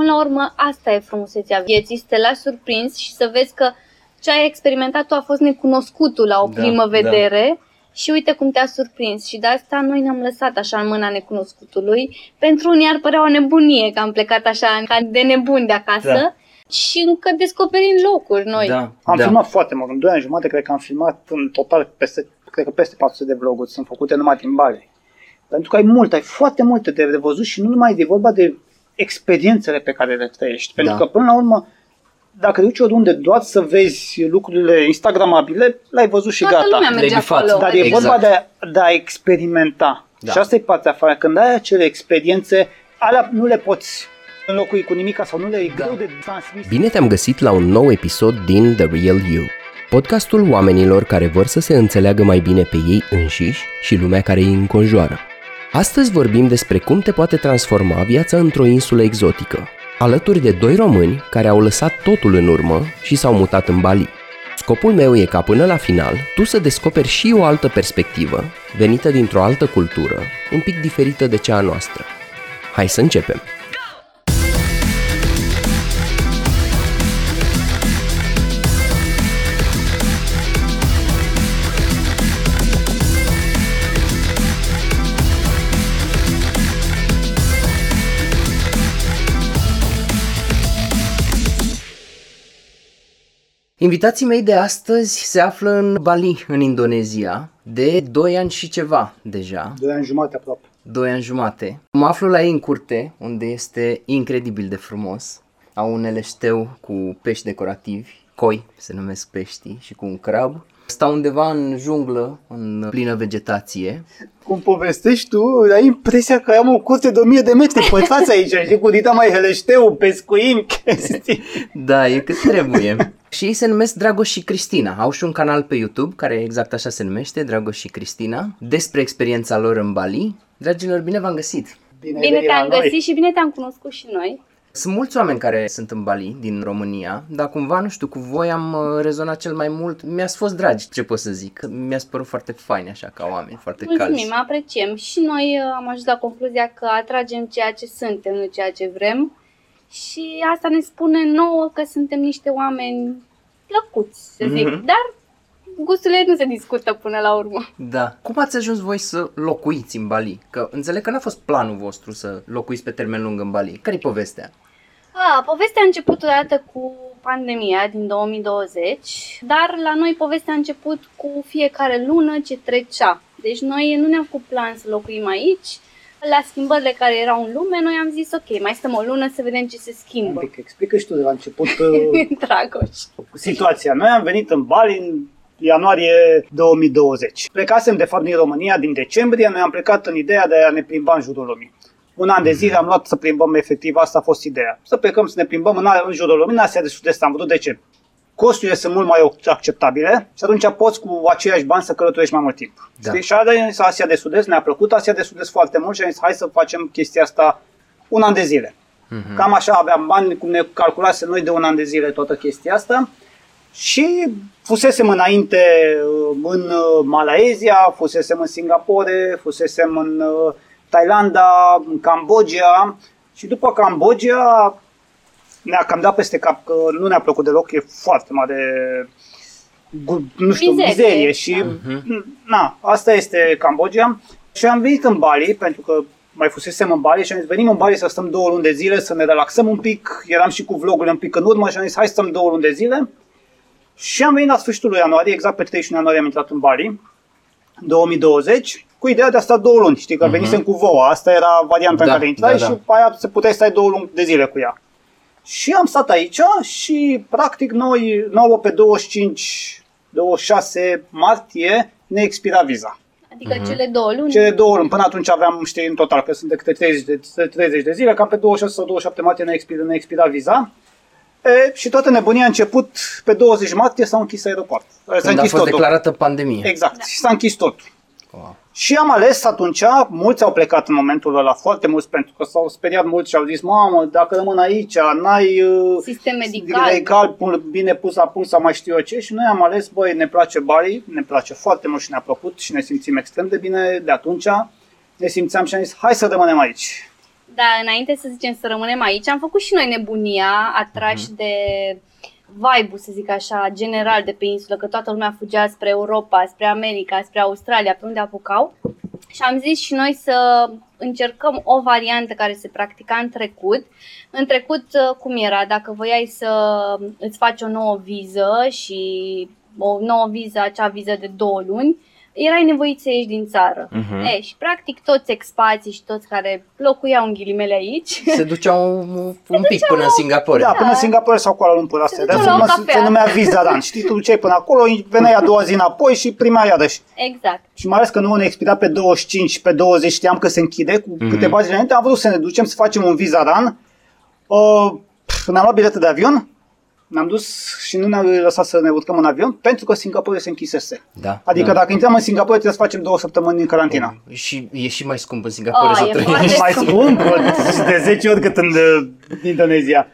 Până la urmă, asta e frumusețea vieții, să te lași surprins și să vezi că ce ai experimentat tu a fost necunoscutul la o Da, primă da. vedere și uite cum te-a surprins. Și de asta noi ne-am lăsat așa în mâna necunoscutului. Pentru unii ar părea o nebunie că am plecat așa ca de nebuni de acasă Da. și încă descoperim locuri noi. Da, Am da. filmat foarte mult, în 2 ani jumate cred că am filmat în total peste, cred că peste 400 de vloguri sunt făcute numai din Bali. Pentru că ai mult, ai foarte multe de, de văzut și nu numai de vorba de experiențele pe care le trăiești. Pentru Da. că până la urmă, dacă te duci oriunde doar să vezi lucrurile instagramabile, l-ai văzut și Toată gata. lumea merge Le-ai bifat. acolo. Dar e Exact. vorba de a, de a experimenta. Da. Și asta e partea afară. Când ai acele experiențe, alea nu le poți înlocui cu nimic sau nu le e Da. greu de transmis. Bine te-am găsit la un nou episod din The Real You, podcastul oamenilor care vor să se înțeleagă mai bine pe ei înșiși și lumea care îi înconjoară. Astăzi vorbim despre cum te poate transforma viața într-o insulă exotică, alături de doi români care au lăsat totul în urmă și s-au mutat în Bali. Scopul meu e ca până la final tu să descoperi și o altă perspectivă, venită dintr-o altă cultură, un pic diferită de cea a noastră. Hai să începem! Invitații mei de astăzi se află în Bali, în Indonezia, de 2 ani și ceva deja, 2 ani jumate aproape. 2 ani jumate. Mă aflu la ei în curte, unde este incredibil de frumos. Au un eleșteu cu pești decorativi, coi se numesc peștii, și cu un crab. Stau undeva în junglă, în plină vegetație. Cum povestești tu, ai impresia că am o curte de 1000 de metri pătrați aici, știi, cu dita mai heleșteu, pescuim, chestii. Da, e cât trebuie. și ei se numesc Dragoș și Cristina. Au și un canal pe YouTube, care exact așa se numește, Dragoș și Cristina, despre experiența lor în Bali. Dragilor, bine v-am găsit! Bine venit la te-am noi. găsit și bine te-am cunoscut și noi. Sunt mulți oameni care sunt în Bali, din România, dar cumva, nu știu, cu voi am uh, rezonat cel mai mult. Mi-ați fost dragi, ce pot să zic. Mi-ați părut foarte faini, așa, ca oameni, foarte Mulțumim, calzi. apreciem. Și noi uh, am ajuns la concluzia că atragem ceea ce suntem, nu ceea ce vrem. Și asta ne spune nouă că suntem niște oameni plăcuți, să zic. Mhm. Dar gusturile nu se discută până la urmă. Da. Cum ați ajuns voi să locuiți în Bali? Că înțeleg că n-a fost planul vostru să locuiți pe termen lung în Bali. Care-i povestea? A, povestea a început odată cu pandemia din 2020, dar la noi povestea a început cu fiecare lună ce trecea. Deci noi nu ne-am făcut plan să locuim aici. La schimbările care erau în lume, noi am zis ok, mai stăm o lună să vedem ce se Un schimbă. pic, explică și tu de la început uh, Dragoș. situația. Noi am venit în Bali în ianuarie 2020. Plecasem de fapt din România din decembrie, noi am plecat în ideea de a ne plimba în jurul lumii. Un an de zile am luat să plimbăm efectiv, asta a fost ideea. Să plecăm să ne plimbăm în, în jurul lumii, în Asia de Sud-Est am vrut de ce? Costurile sunt mult mai acceptabile și atunci poți cu aceiași bani să călătorești mai mult timp. Da. Da. Și a zis Asia de Sud-Est, ne-a plăcut Asia de Sud-Est foarte mult și am zis hai să facem chestia asta un an de zile. Mhm. Cam așa aveam bani, cum ne calculasem noi de un an de zile toată chestia asta. Și fusesem înainte uh, în uh, Malaezia, fusesem în Singapore, fusesem în uh, Thailanda, în Cambodgia și după Cambodgia ne-a cam dat peste cap că nu ne-a plăcut deloc, e foarte mare gu- nu știu, Mizerie. mizerie și Mhm. na, asta este Cambodgia. Și am venit în Bali pentru că mai fusesem în Bali și am zis venim în Bali să stăm două luni de zile, să ne relaxăm un pic, eram și cu vlogurile un pic în urmă și am zis hai să stăm două luni de zile. Și am venit la sfârșitul lui ianuarie, exact pe 31 ianuarie am intrat în Bali, 2020, cu ideea de a sta două luni, știi, că venisem cu voa, asta era varianta Da, în care intrai da, da. și după aia se puteai stai două luni de zile cu ea. Și am stat aici și practic noi, nouă pe 25, 26 martie, ne expira viza. Adică cele două luni. Cele două luni, până atunci aveam, știi, în total, că sunt de câte 30 de, 30 de zile, cam pe 26 sau 27 martie ne expira, ne expira viza. E, și toată nebunia a început pe 20 martie s-a închis aeroport. S-a Când a închis fost totul. declarată pandemie. Exact, și s-a închis totul. Wow. Și am ales atunci, mulți au plecat în momentul ăla, foarte mulți, pentru că s-au speriat mulți și au zis, mamă, dacă rămân aici, n-ai uh, Sistem medical. medical bine pus la punct sau mai știu eu ce și noi am ales, băi, ne place Bali, ne place foarte mult și ne-a plăcut și ne simțim extrem de bine de atunci. Ne simțeam și am zis, hai să rămânem aici. Da, înainte să zicem să rămânem aici, am făcut și noi nebunia, atrași Mhm. de vibe să zic așa, general de pe insulă, că toată lumea fugea spre Europa, spre America, spre Australia, pe unde apucau. Și am zis și noi să încercăm o variantă care se practica în trecut. În trecut, uh, cum era? Dacă voiai să îți faci o nouă viză și o nouă viză, acea viză de două luni, erai nevoit să ieși din țară. Mhm. E, și practic toți expații și toți care locuiau în ghilimele aici, Se duceau un pic până în Singapore. Da, până în Singapore sau Kuala Lumpur, asta Se era. duceau la o Se, cafea. se numea Visa Run. Știi, tu duceai până acolo, veneai a doua zi înapoi și prima iarăși. exact. Și mai ales că nu ne expira pe 25, pe 20 știam că se închide, cu Mhm. câteva zile înainte am vrut să ne ducem să facem un Visa Run. Uh, pf, ne-am luat bilete de avion, ne-am dus și nu ne-au lăsat să ne urcăm în avion pentru că Singapore se închisese. Da, Adică da. dacă intram în Singapore trebuie să facem două săptămâni în carantina. Și e și mai scump în Singapore Ah, să e trăiești. foarte mai scump, de 10 ori cât în uh, Indonezia.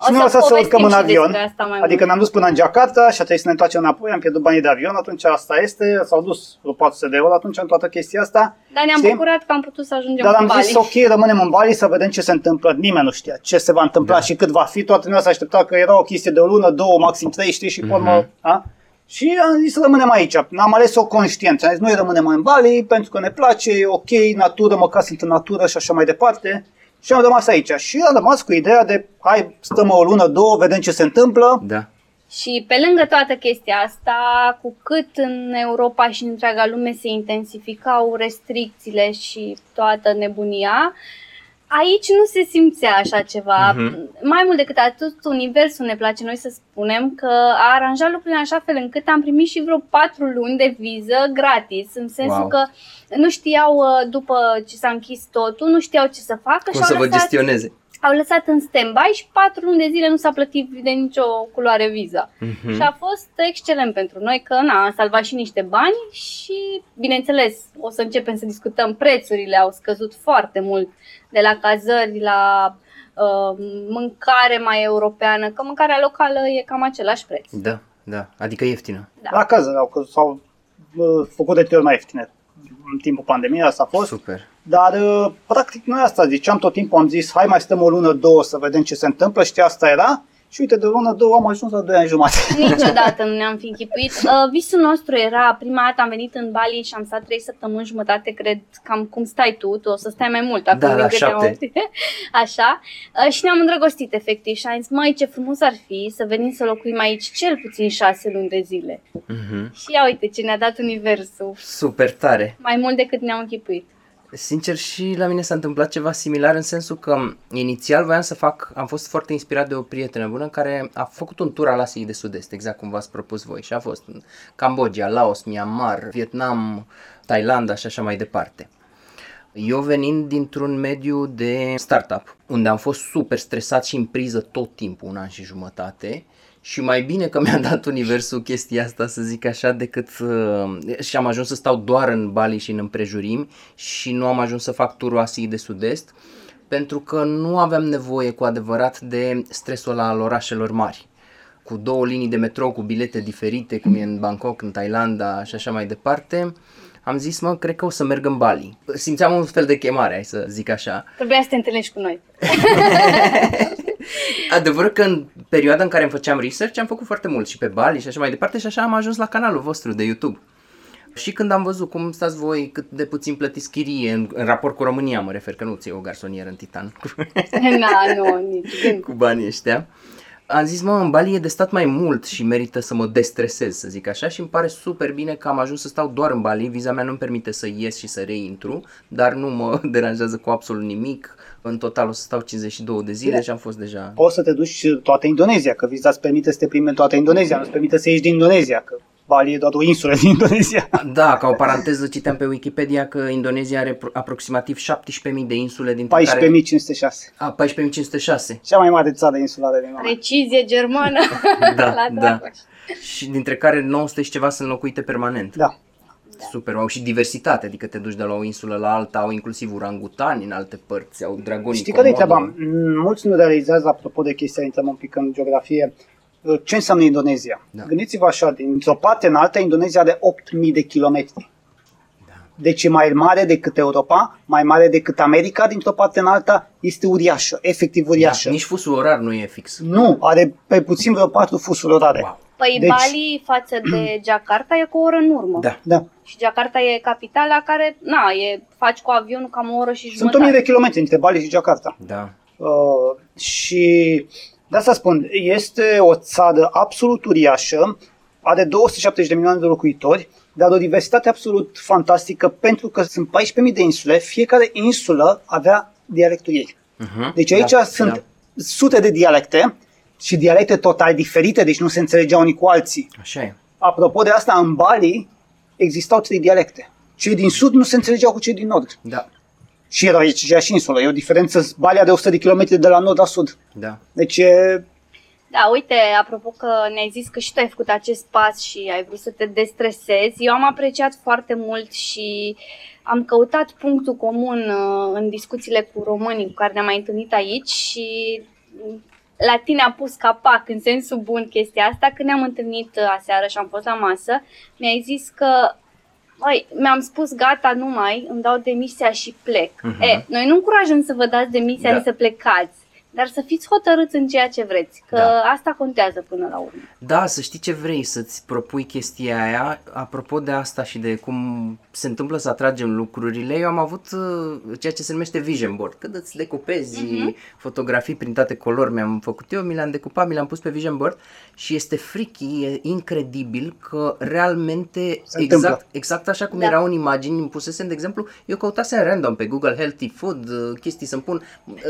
O Și nu să lăsat să povestim urcăm în și avion. despre asta mai Adică mult. ne-am dus până în Jakarta și a trebuit să ne întoarcem înapoi, am pierdut banii de avion, atunci asta este, s-au dus vreo 400 de euro atunci în toată chestia asta. Dar ne-am Știi? bucurat că am putut să ajungem Dar în am Bali. zis, ok, rămânem în Bali să vedem ce se întâmplă. Nimeni nu știa ce se va întâmpla Da. și cât va fi. Toată lumea s-a așteptat că era o chestie de o lună, două, maxim trei, știi, și pe urmă, Mhm. a? Și am zis să rămânem aici. Am ales-o conștient. Am zis, noi rămânem în Bali pentru că ne place, e ok, natură, măcar sunt în natură și așa mai departe. Și am rămas aici. Și am rămas cu ideea de, hai, stăm o lună, două, vedem ce se întâmplă. Da. Și pe lângă toată chestia asta, cu cât în Europa și în întreaga lume se intensificau restricțiile și toată nebunia, aici nu se simțea așa ceva. Mhm. Mai mult decât atât, universul ne place noi să spunem că a aranjat lucrurile în așa fel încât am primit și vreo patru luni de viză gratis, în sensul Wow. că nu știau, uh, după ce s-a închis totul, nu știau ce să facă Cum și să au vă lăsat gestioneze. Au lăsat în stand-by și patru luni de zile nu s-a plătit de nicio culoare viza. Mhm. Și a fost excelent pentru noi că na, am salvat și niște bani și, bineînțeles, o să începem să discutăm prețurile, au scăzut foarte mult de la cazări la uh, mâncare mai europeană, că mâncarea locală e cam același preț. Da, da. Adică ieftină. Da. La cază au că s-au uh, făcut de trei ori mai ieftine în timpul pandemiei, asta a fost. Super. Dar, uh, practic, noi asta ziceam tot timpul, am zis, hai mai stăm o lună, două să vedem ce se întâmplă, știi, asta era. Și uite, de o lună, două am ajuns la doi ani jumate. Niciodată nu ne-am fi închipuit. Uh, visul nostru era, prima dată am venit în Bali și am stat trei săptămâni jumătate, cred, cam cum stai tu, tu o să stai mai mult acum Da, din la câte am șapte. auzit. Așa. Uh, și ne-am îndrăgostit efectiv și am zis, măi, ce frumos ar fi să venim să locuim aici cel puțin șase luni de zile. Mhm. Și ia uite ce ne-a dat universul, Super tare. mai mult decât ne-am închipuit. Sincer, și la mine s-a întâmplat ceva similar în sensul că inițial voiam să fac, am fost foarte inspirat de o prietenă bună care a făcut un tur al Asiei de Sud-Est, exact cum v-ați propus voi și a fost în Cambodgia, Laos, Myanmar, Vietnam, Thailanda și așa mai departe. Eu venind dintr-un mediu de startup, unde am fost super stresat și în priză tot timpul, un an și jumătate, și mai bine că mi-a dat universul chestia asta, să zic așa, decât... Uh, și am ajuns să stau doar în Bali și în împrejurimi și nu am ajuns să fac turul Asiei de Sud-Est, pentru că nu aveam nevoie cu adevărat de stresul ăla al orașelor mari. Cu două linii de metrou, cu bilete diferite, cum e în Bangkok, în Thailanda și așa mai departe, am zis, mă, cred că o să merg în Bali. Simțeam un fel de chemare, hai să zic așa. Trebuia să te întâlnești cu noi. Adevărul că în perioada în care îmi făceam research am făcut foarte mult și pe Bali și așa mai departe și așa am ajuns la canalul vostru de YouTube. Și când am văzut cum stați voi, cât de puțin plătiți chirie în, în raport cu România, mă refer că nu ți o garsonieră în Titan Na, nu, nici gând. cu banii ăștia. Am zis, mă, în Bali e de stat mai mult și merită să mă destresez, să zic așa, și îmi pare super bine că am ajuns să stau doar în Bali. Viza mea nu-mi permite să ies și să reintru, dar nu mă deranjează cu absolut nimic. În total o să stau 52 de zile și am fost deja... Poți să te duci toată Indonezia, că viza îți permite să te primi în toată Indonezia, nu îți permite să ieși din Indonezia, că Bali e doar o insulă din Indonezia. Da, ca o paranteză citeam pe Wikipedia că Indonezia are pro- aproximativ 17.000 de insule, dintre care... 14.506. A, 14.506. Cea mai mare țară insulară din lume. Precizie germană Da, la da. Dragoș. Și dintre care 900 și ceva sunt locuite permanent. Da. Super, au și diversitate, adică te duci de la o insulă la alta, au inclusiv urangutani în alte părți, au dragoni Știi care e Komodo. treaba? Mm, Mulți nu realizează, apropo de chestia, intrăm un pic în geografie, uh, ce înseamnă Indonezia. Da. Gândiți-vă așa, dintr-o parte în alta, Indonezia are 8.000 de kilometri. deci e mai mare decât Europa, mai mare decât America, dintr-o parte în alta, este uriașă, efectiv uriașă. Da, nici fusul orar nu e fix. Nu, are pe puțin vreo patru fusuri orare. Wow. Păi Deci- Bali față de Jakarta e cu o oră în urmă. Da. Da. Și Jakarta e capitala care, na, e, faci cu avionul cam o oră și Sunt jumătate. 1000 de kilometri între Bali și Jakarta. Da. Uh, și de asta spun, este o țară absolut uriașă, are 270 de milioane de locuitori, dar o diversitate absolut fantastică pentru că sunt 14.000 de insule, fiecare insulă avea dialectul ei. Uh-huh. Deci aici da, sunt Da. sute de dialecte și dialecte total diferite, deci nu se înțelegeau unii cu alții. Așa e. Apropo de asta, în Bali existau trei dialecte. Cei din sud nu se înțelegeau cu cei din nord. Da. Și erau aici și insulă. E o diferență, Bali de 100 de kilometri de la nord la sud. Da. Deci e Da, uite, apropo că ne-ai zis că și tu ai făcut acest pas și ai vrut să te destresezi, eu am apreciat foarte mult și am căutat punctul comun uh, în discuțiile cu românii cu care ne-am mai întâlnit aici și mm, la tine a pus capac în sensul bun chestia asta. Când ne-am întâlnit uh, aseară și am fost la masă, mi-ai zis că Băi, mi-am spus gata, nu mai, îmi dau demisia și plec. Mhm. E, noi nu încurajăm să vă dați demisia Da. și să plecați, dar să fiți hotărâți în ceea ce vreți, că Da. asta contează până la urmă. Da, să știi ce vrei, să-ți propui chestia aia. Apropo de asta și de cum se întâmplă să atragem lucrurile, eu am avut uh, ceea ce se numește vision board. Când îți decupezi Mhm. fotografii printate color, mi-am făcut eu, mi le-am decupat, mi le-am pus pe vision board și este freaky, e incredibil că realmente Se exact, întâmplă. exact așa cum Da. erau în imagini, îmi pusesem, de exemplu, eu căutasem random pe Google Healthy Food, uh, chestii să-mi pun,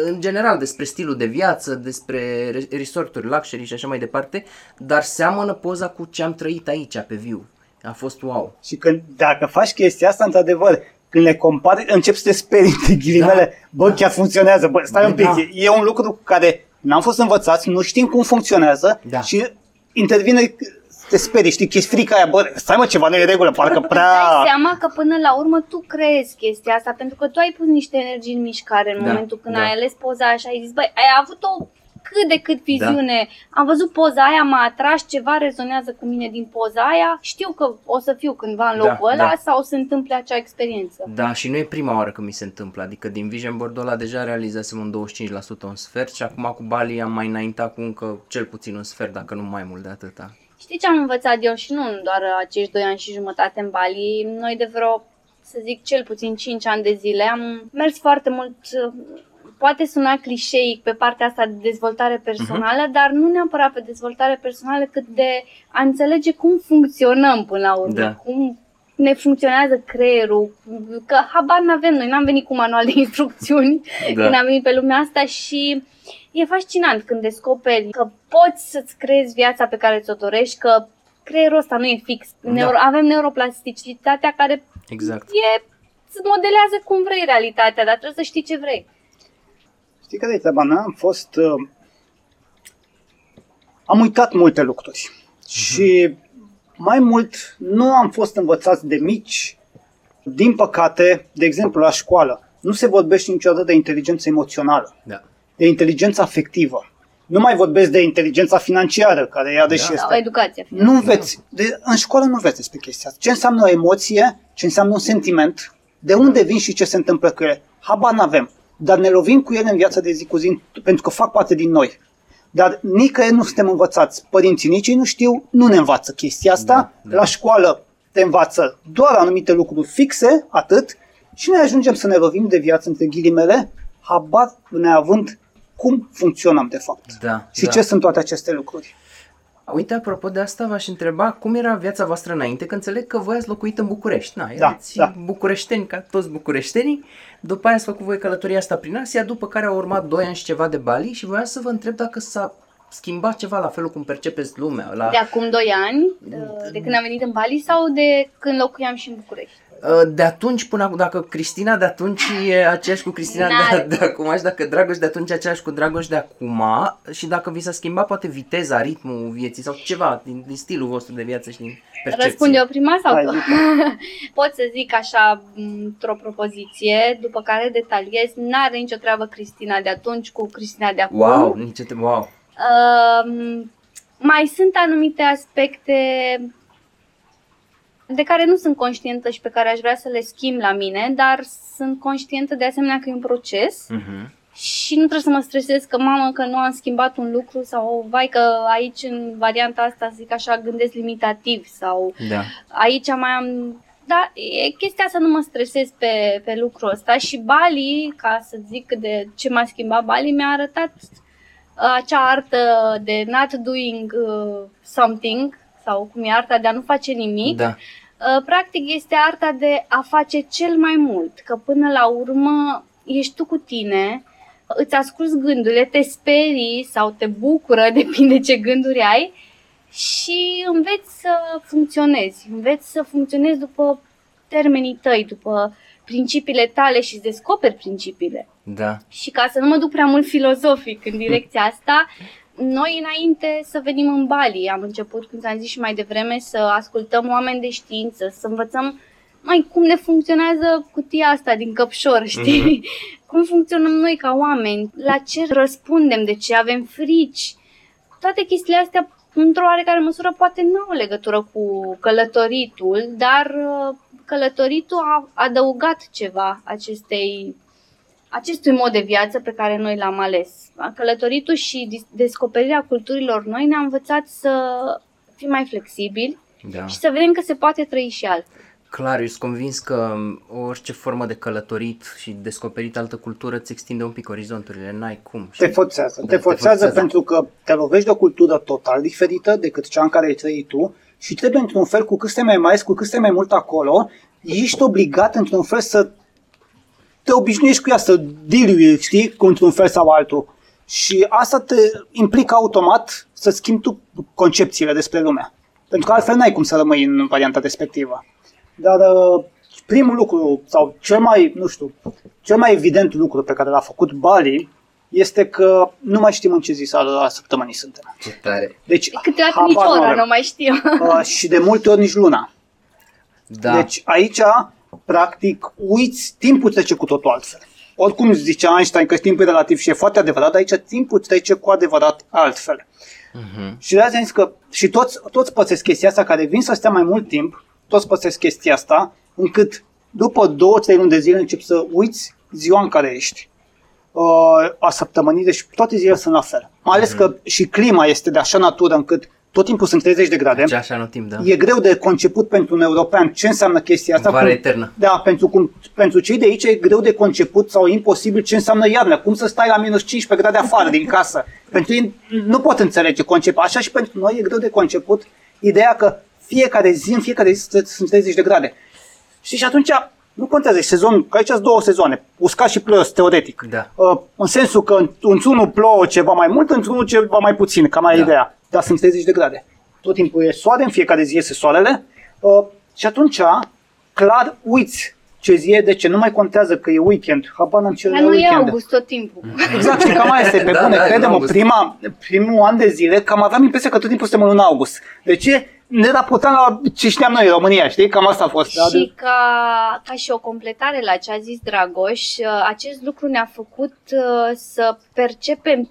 în general, despre stilul de viață, despre re- resorturi, luxury și așa mai departe, dar seamănă poza cu ce am trăit aici, pe viu. A fost wow. Și când, dacă faci chestia asta, într-adevăr, când le compari, începi să te sperii de ghilimele, Da. bă, chiar funcționează, bă, stai un pic, Da. e, e un lucru cu care n-am fost învățați, nu știm cum funcționează Da. și intervine, te sperii, știi, că e frica aia, bă, stai mă, ceva nu e în regulă, parcă Îți prea... dai seama că până la urmă tu creezi chestia asta, pentru că tu ai pus niște energii în mișcare în Da, momentul când da. ai ales poza aia și ai zis, băi, ai avut o cât de cât viziune, Da. am văzut poza aia, m-a atras, ceva rezonează cu mine din poza aia, știu că o să fiu cândva în Da, locul ăla da. sau o să întâmple acea experiență. Da, și nu e prima oară când mi se întâmplă, adică din Vision Board-ul ăla deja realizasem un 25% un sfert și acum cu Bali am mai înaintat cu încă cel puțin un sfert, dacă nu mai mult de atâta. Știi ce am învățat eu și nu doar acești 2 ani și jumătate în Bali, noi de vreo, să zic, cel puțin 5 ani de zile am mers foarte mult, poate suna clișeic pe partea asta de dezvoltare personală, uh-huh. dar nu neapărat pe dezvoltare personală, cât de a înțelege cum funcționăm până la urmă, Da. cum ne funcționează creierul, că habar n-avem, noi n-am venit cu manual de instrucțiuni Da. când am venit pe lumea asta și e fascinant când descoperi că poți să-ți creezi viața pe care ți-o dorești, că creierul ăsta nu e fix. Da. Neuro, avem neuroplasticitatea care Exact. e, îți modelează cum vrei realitatea, dar trebuie să știi ce vrei. Știi care e treaba mea? Am fost... Uh, am uitat multe lucruri. Și mai mult, nu am fost învățați de mici. Din păcate, de exemplu, la școală, nu se vorbește niciodată de inteligență emoțională, Da. De inteligență afectivă. Nu mai vorbesc de inteligența financiară, care ea deși Da. Sau este. educația. Nu înveți. De, în școală nu înveți despre chestia asta. Ce înseamnă o emoție, ce înseamnă un sentiment, de unde vin și ce se întâmplă cu ele. Habar n-avem. Dar ne lovim cu ele în viața de zi cu zi, pentru că fac parte din noi. Dar nicăieri nu suntem învățați. Părinții nici ei nu știu, nu ne învață chestia asta. Da, da. La școală te învață doar anumite lucruri fixe, atât, și noi ajungem să ne lovim de viață între ghilimele, habar neavând cum funcționăm de fapt. Da. Și da. ce sunt toate aceste lucruri. Uite, apropo de asta, v-aș întreba cum era viața voastră înainte, că înțeleg că voi ați locuit în București. Na, erați da. bucureșteni ca toți bucureștenii, după aia ați făcut voi călătoria asta prin Asia, după care au urmat 2 ani și ceva de Bali și voiam să vă întreb dacă s-a schimbat ceva la felul cum percepeți lumea. La... De acum 2 ani, de când am venit în Bali sau de când locuiam și în București? Uh, De atunci până acum, dacă Cristina de atunci e aceeași cu Cristina de, N-are. de acum și dacă Dragoș de atunci e aceeași cu Dragoș de acum și dacă vi s-a schimbat poate viteza, ritmul vieții sau ceva din, din stilul vostru de viață și din percepție. Răspund eu prima sau Hai, tu? zi. Pot să zic așa într-o propoziție, după care detaliez, n-are nicio treabă Cristina de atunci cu Cristina de acum. Wow, nici te... wow. Um, mai sunt anumite aspecte de care nu sunt conștientă și pe care aș vrea să le schimb la mine, dar sunt conștientă de asemenea că e un proces Mhm. și nu trebuie să mă stresez că mamă că nu am schimbat un lucru sau vai că aici în varianta asta zic așa gândesc limitativ sau Da. aici mai am da, e chestia să nu mă stresez pe, pe lucrul ăsta și Bali, ca să zic de ce m-a schimbat Bali, mi-a arătat uh, acea artă de not doing uh, something sau cum e arta de a nu face nimic. Da. Uh, practic este arta de a face cel mai mult, că până la urmă ești tu cu tine, îți asculți gândurile, te sperii sau te bucură, depinde ce gânduri ai, și înveți să funcționezi, înveți să funcționezi după termenii tăi, după principiile tale și îți descoperi principiile. Da. Și ca să nu mă duc prea mult filozofic în direcția asta, noi înainte să venim în Bali, am început, cum ți-am zis și mai devreme, să ascultăm oameni de știință, să învățăm mai cum ne funcționează cutia asta din căpșor, știi? Cum funcționăm noi ca oameni, la ce răspundem, de ce avem frici. Toate chestiile astea, într-o oarecare măsură, poate nu au legătură cu călătoritul, dar uh, călătoritul a adăugat ceva acestei acestui mod de viață pe care noi l-am ales. Călătoritul și dis- descoperirea culturilor noi ne-a învățat să fim mai flexibili Da. și să vedem că se poate trăi și altfel. Clar, eu sunt convins că orice formă de călătorit și descoperit altă cultură îți extinde un pic orizonturile, n-ai cum. Te forțează. Da, te te forțează forțează. pentru că te lovești de o cultură total diferită decât cea în care ai trăit tu și trebuie într-un fel, cu cât stai mai mai, cu cât stai mai mult acolo, ești obligat într-un fel să te obișnuiești cu ea, să dilui, știi, cu într-un fel sau altul. Și asta te implică automat să schimbi tu concepțiile despre lume. Pentru că altfel n-ai cum să rămâi în varianta respectivă. Dar uh, primul lucru, sau cel mai, nu știu, cel mai evident lucru pe care l-a făcut Bali este că nu mai știm în ce zi sală a săptămânii suntem. Ce tare. Deci, Câteodată nici habar nu ora avem. nu mai știu. Uh, și de multe ori nici luna. Da. Deci aici, practic, uiți, timpul trece cu totul altfel. Oricum zicea Einstein că timpul e relativ și e foarte adevărat, aici timpul trece cu adevărat altfel. Mhm. Și de azi am zis că și toți, toți pățesc chestia asta, care vin să stea mai mult timp, toți pățesc chestia asta, încât după două, trei luni de zile începi să uiți ziua în care ești, uh, a săptămânii, deci toate zilele sunt la fel. Mai ales că și clima este de așa natură încât tot timpul sunt 30 de grade. Ce așa anotim, da. E greu de conceput pentru un european ce înseamnă chestia asta. Vara cum- eternă. Da, pentru, cum, pentru cei de aici e greu de conceput sau imposibil ce înseamnă iarnă. Cum să stai la minus 15 grade afară din casă. Pentru ei nu pot înțelege conceptul. Așa și pentru noi e greu de conceput ideea că fiecare zi, în fiecare zi sunt 30 de grade. Știi, și atunci nu contează, e sezon, că aici sunt două sezoane, uscat și plos, teoretic. Da. Uh, în sensul că într-unul plouă ceva mai mult, într-unul ceva mai puțin, cam mai Da. da. ideea. Dar sunt 30 de grade. Tot timpul e soare, în fiecare zi iese soarele uh, și atunci, clar, uiți ce zi e, de ce nu mai contează că e weekend, habar n-am ce Dar e nu e weekend. august tot timpul. Exact, și cam aia este, pe Da, bune, da, în credem, august. prima, primul an de zile, cam aveam impresia că tot timpul suntem în luna august. De ce? Ne raportam la ce știam noi în România, știi? Cam asta a fost. da? Și ca, ca și o completare la ce a zis Dragoș, uh, acest lucru ne-a făcut uh, să percepem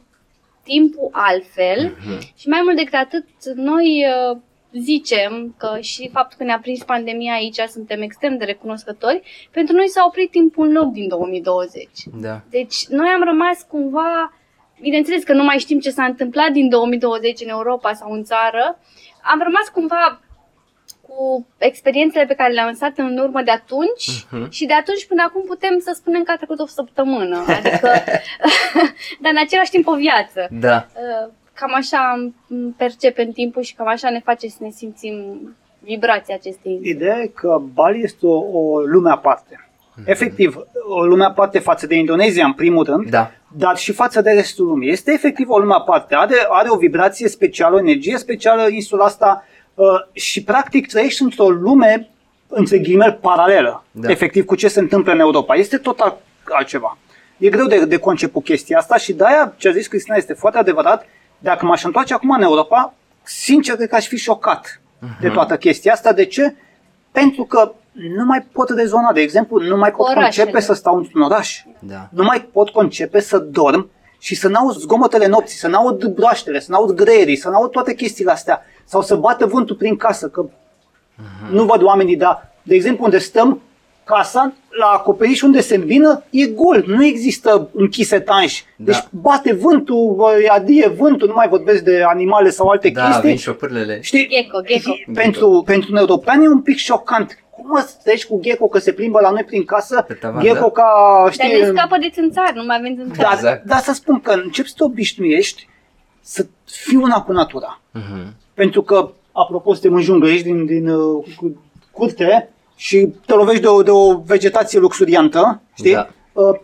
timpul altfel Mhm. și mai mult decât atât, noi uh, zicem că și faptul că ne-a prins pandemia aici, suntem extrem de recunoscători, pentru noi s-a oprit timpul în loc din 2020. Da. Deci noi am rămas cumva, bineînțeles că nu mai știm ce s-a întâmplat din 2020 în Europa sau în țară, am rămas cumva cu experiențele pe care le-am lăsat în urmă de atunci Mhm. și de atunci până acum putem să spunem că a trecut o săptămână, adică, dar în același timp o viață. Da. Uh, Cam așa percepem timpul și cam așa ne face să ne simțim vibrația acestei Ideea e că Bali este o, o lume aparte. Efectiv, o lume aparte față de Indonezia, în primul rând, Da. dar și față de restul lumii. Este efectiv o lume aparte. Are, are o vibrație specială, o energie specială insula asta uh, și practic trăiești într-o lume, între ghilimele, paralelă. Da. Efectiv cu ce se întâmplă în Europa. Este total altceva. E greu de, de conceput chestia asta și de-aia ce a zis Cristina este foarte adevărat. Dacă m-aș întoarce acum în Europa, sincer cred că aș fi șocat de toată chestia asta. De ce? Pentru că nu mai pot rezona, de exemplu, nu mai pot Orașele. concepe să stau într-un oraș Da. nu mai pot concepe să dorm și să n-aud zgomotele nopții, să n-aud broaștele, să n-aud greierii, să n-aud toate chestiile astea sau să bată vântul prin casă, că Nu văd oamenii, dar, de exemplu, unde stăm, casa, la acoperiș unde se îmbină, e gol. Nu există închise tanși. Da. Deci bate vântul, bă, adie vântul, nu mai vorbesc de animale sau alte Da, chestii. vin șopârlele. Știi, Gecko, gecko. pentru, pentru un european e un pic șocant. Cum mă treci cu gecko că se plimbă la noi prin casă? Pe tavan, gecko da. ca, Dar știi, ne scapă de țânțar, nu mai avem țânțar. dar, Exact. dar să spun că începi să te obișnuiești să fii una cu natura. Mhm. Pentru că, apropo, suntem în junglă, ești din, din uh, cu- curte și te lovești de o, de o vegetație luxuriantă, știi? Da. Uh,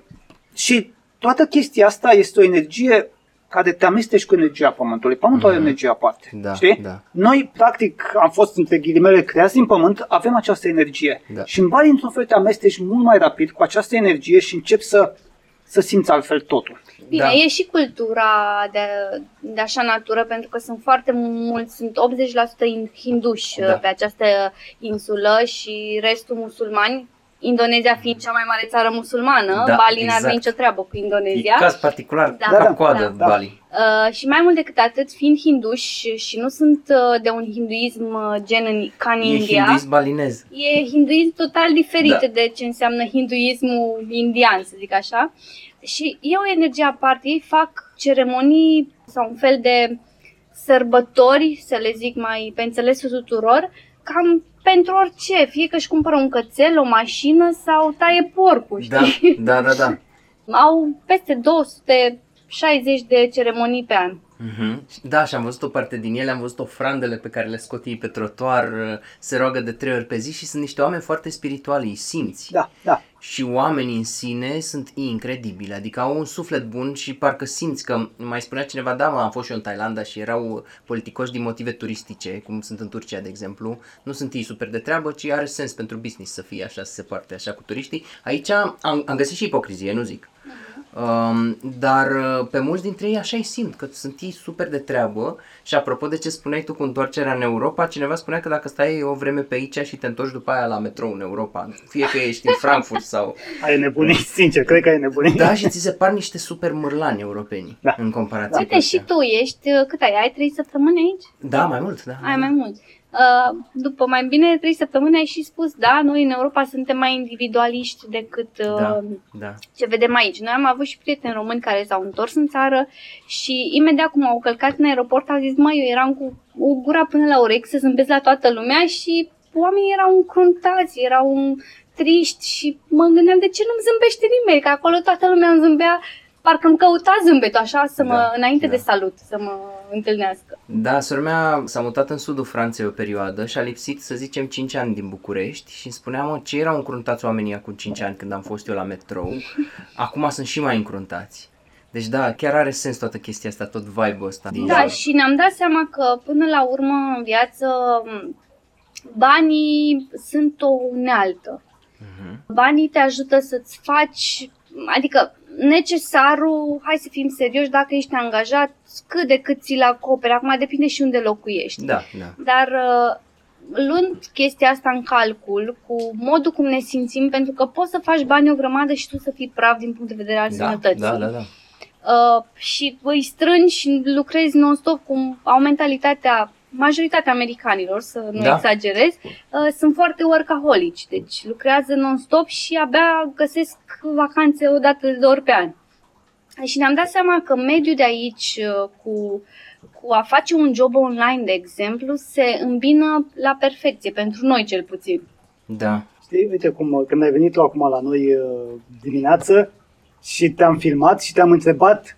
și toată chestia asta este o energie care te amesteci cu energia Pământului. Pământul are energie aparte. Da, știi? da. Noi, practic, am fost între ghilimele creați din Pământ, avem această energie. Da. Și în Bali, într-un fel, te amesteci mult mai rapid cu această energie și începi să, să simți altfel totul. Bine, Da. e și cultura de, de așa natură, pentru că sunt foarte mulți, sunt 80% in- hinduși Da. da. pe această insulă și restul musulmani, Indonezia fiind cea mai mare țară musulmană, Da, Bali n-ar exact. avea nicio treabă cu E Indonezia. caz particular, Da. ca Da, da, coadă da. Bali. Uh, și mai mult decât atât, fiind hinduși și nu sunt uh, de un hinduism uh, gen în, ca în E India, hinduism balinez. e hinduism total diferit Da. de ce înseamnă hinduismul indian, să zic așa. Și e o energie aparte, ei fac ceremonii sau un fel de sărbători, să le zic mai pe înțelesul tuturor, cam pentru orice, fie că își cumpără un cățel, o mașină sau taie porcul, știi? Da, da, da, da. Au peste 260 de ceremonii pe an. Mhm. Da, și am văzut o parte din ele, am văzut ofrandele pe care le scot ei pe trotuar, uh, se roagă de trei ori pe zi și sunt niște oameni foarte spirituali, îi simți. Da, da. Și oamenii în sine sunt incredibili, adică au un suflet bun și parcă simți că, mai spunea cineva, da, mă, am fost și eu în Thailanda și erau politicoși din motive turistice, cum sunt în Turcia, de exemplu. Nu sunt ei super de treabă, ci are sens pentru business să fie așa, să se poarte așa cu turiștii. Aici am, am găsit și ipocrizie, nu zic. Um, dar uh, pe mulți dintre ei așa îi simt, că sunt ei super de treabă și apropo de ce spuneai tu cu întoarcerea în Europa, cineva spunea că dacă stai o vreme pe aici și te întorci după aia la metrou în Europa, fie că ești în Frankfurt sau... Ai nebunit, sincer, cred că ai nebunit. Da, și ți se par niște super mârlani europeni Da. în comparație Uite, cu și ăștia. tu ești, uh, cât ai? Ai trei săptămâni aici? Da, mai mult, da. Ai mai mult. Uh, după mai bine de trei săptămâni ai și spus, da, noi în Europa suntem mai individualiști decât uh, Da, da. ce vedem aici. Noi am avut și prieteni români care s-au întors în țară și imediat cum au călcat în aeroport au zis, măi, eu eram cu o gura până la urechi să zâmbesc la toată lumea și oamenii erau încruntați, erau triști și mă gândeam de ce nu-mi zâmbește nimeni, că acolo toată lumea îmi zâmbea, parcă îmi căuta zâmbetul așa, să mă, Da, înainte da. de salut, să mă întâlnească. Da, sora mea s-a mutat în sudul Franței o perioadă și a lipsit, să zicem, 5 ani din București și îmi spunea, mă, ce erau încruntați oamenii acum 5 ani când am fost eu la metrou, acum sunt și mai încruntați. Deci da, chiar are sens toată chestia asta, tot vibe-ul ăsta. din Da, jur. și ne-am dat seama că până la urmă în viață m, banii sunt o unealtă. Mhm. Banii te ajută să-ți faci, adică necesarul, hai să fim serioși, dacă ești angajat, cât de cât ți-l acoperi, acum depinde și unde locuiești. Da, da. Dar uh, luând chestia asta în calcul, cu modul cum ne simțim, pentru că poți să faci bani o grămadă și tu să fii praf din punct de vedere al Da, sănătății. da, da, da. Uh, și îi strângi și lucrezi non-stop cum au mentalitatea majoritatea americanilor, să nu Da. exagerez, uh, sunt foarte workaholici, deci lucrează non-stop și abia găsesc vacanțe o dată de ori pe an. Și ne-am dat seama că mediul de aici uh, cu, cu a face un job online, de exemplu, se îmbină la perfecție, pentru noi cel puțin. Da. Știi, uite cum, când ai venit tu acum la noi uh, dimineață și te-am filmat și te-am întrebat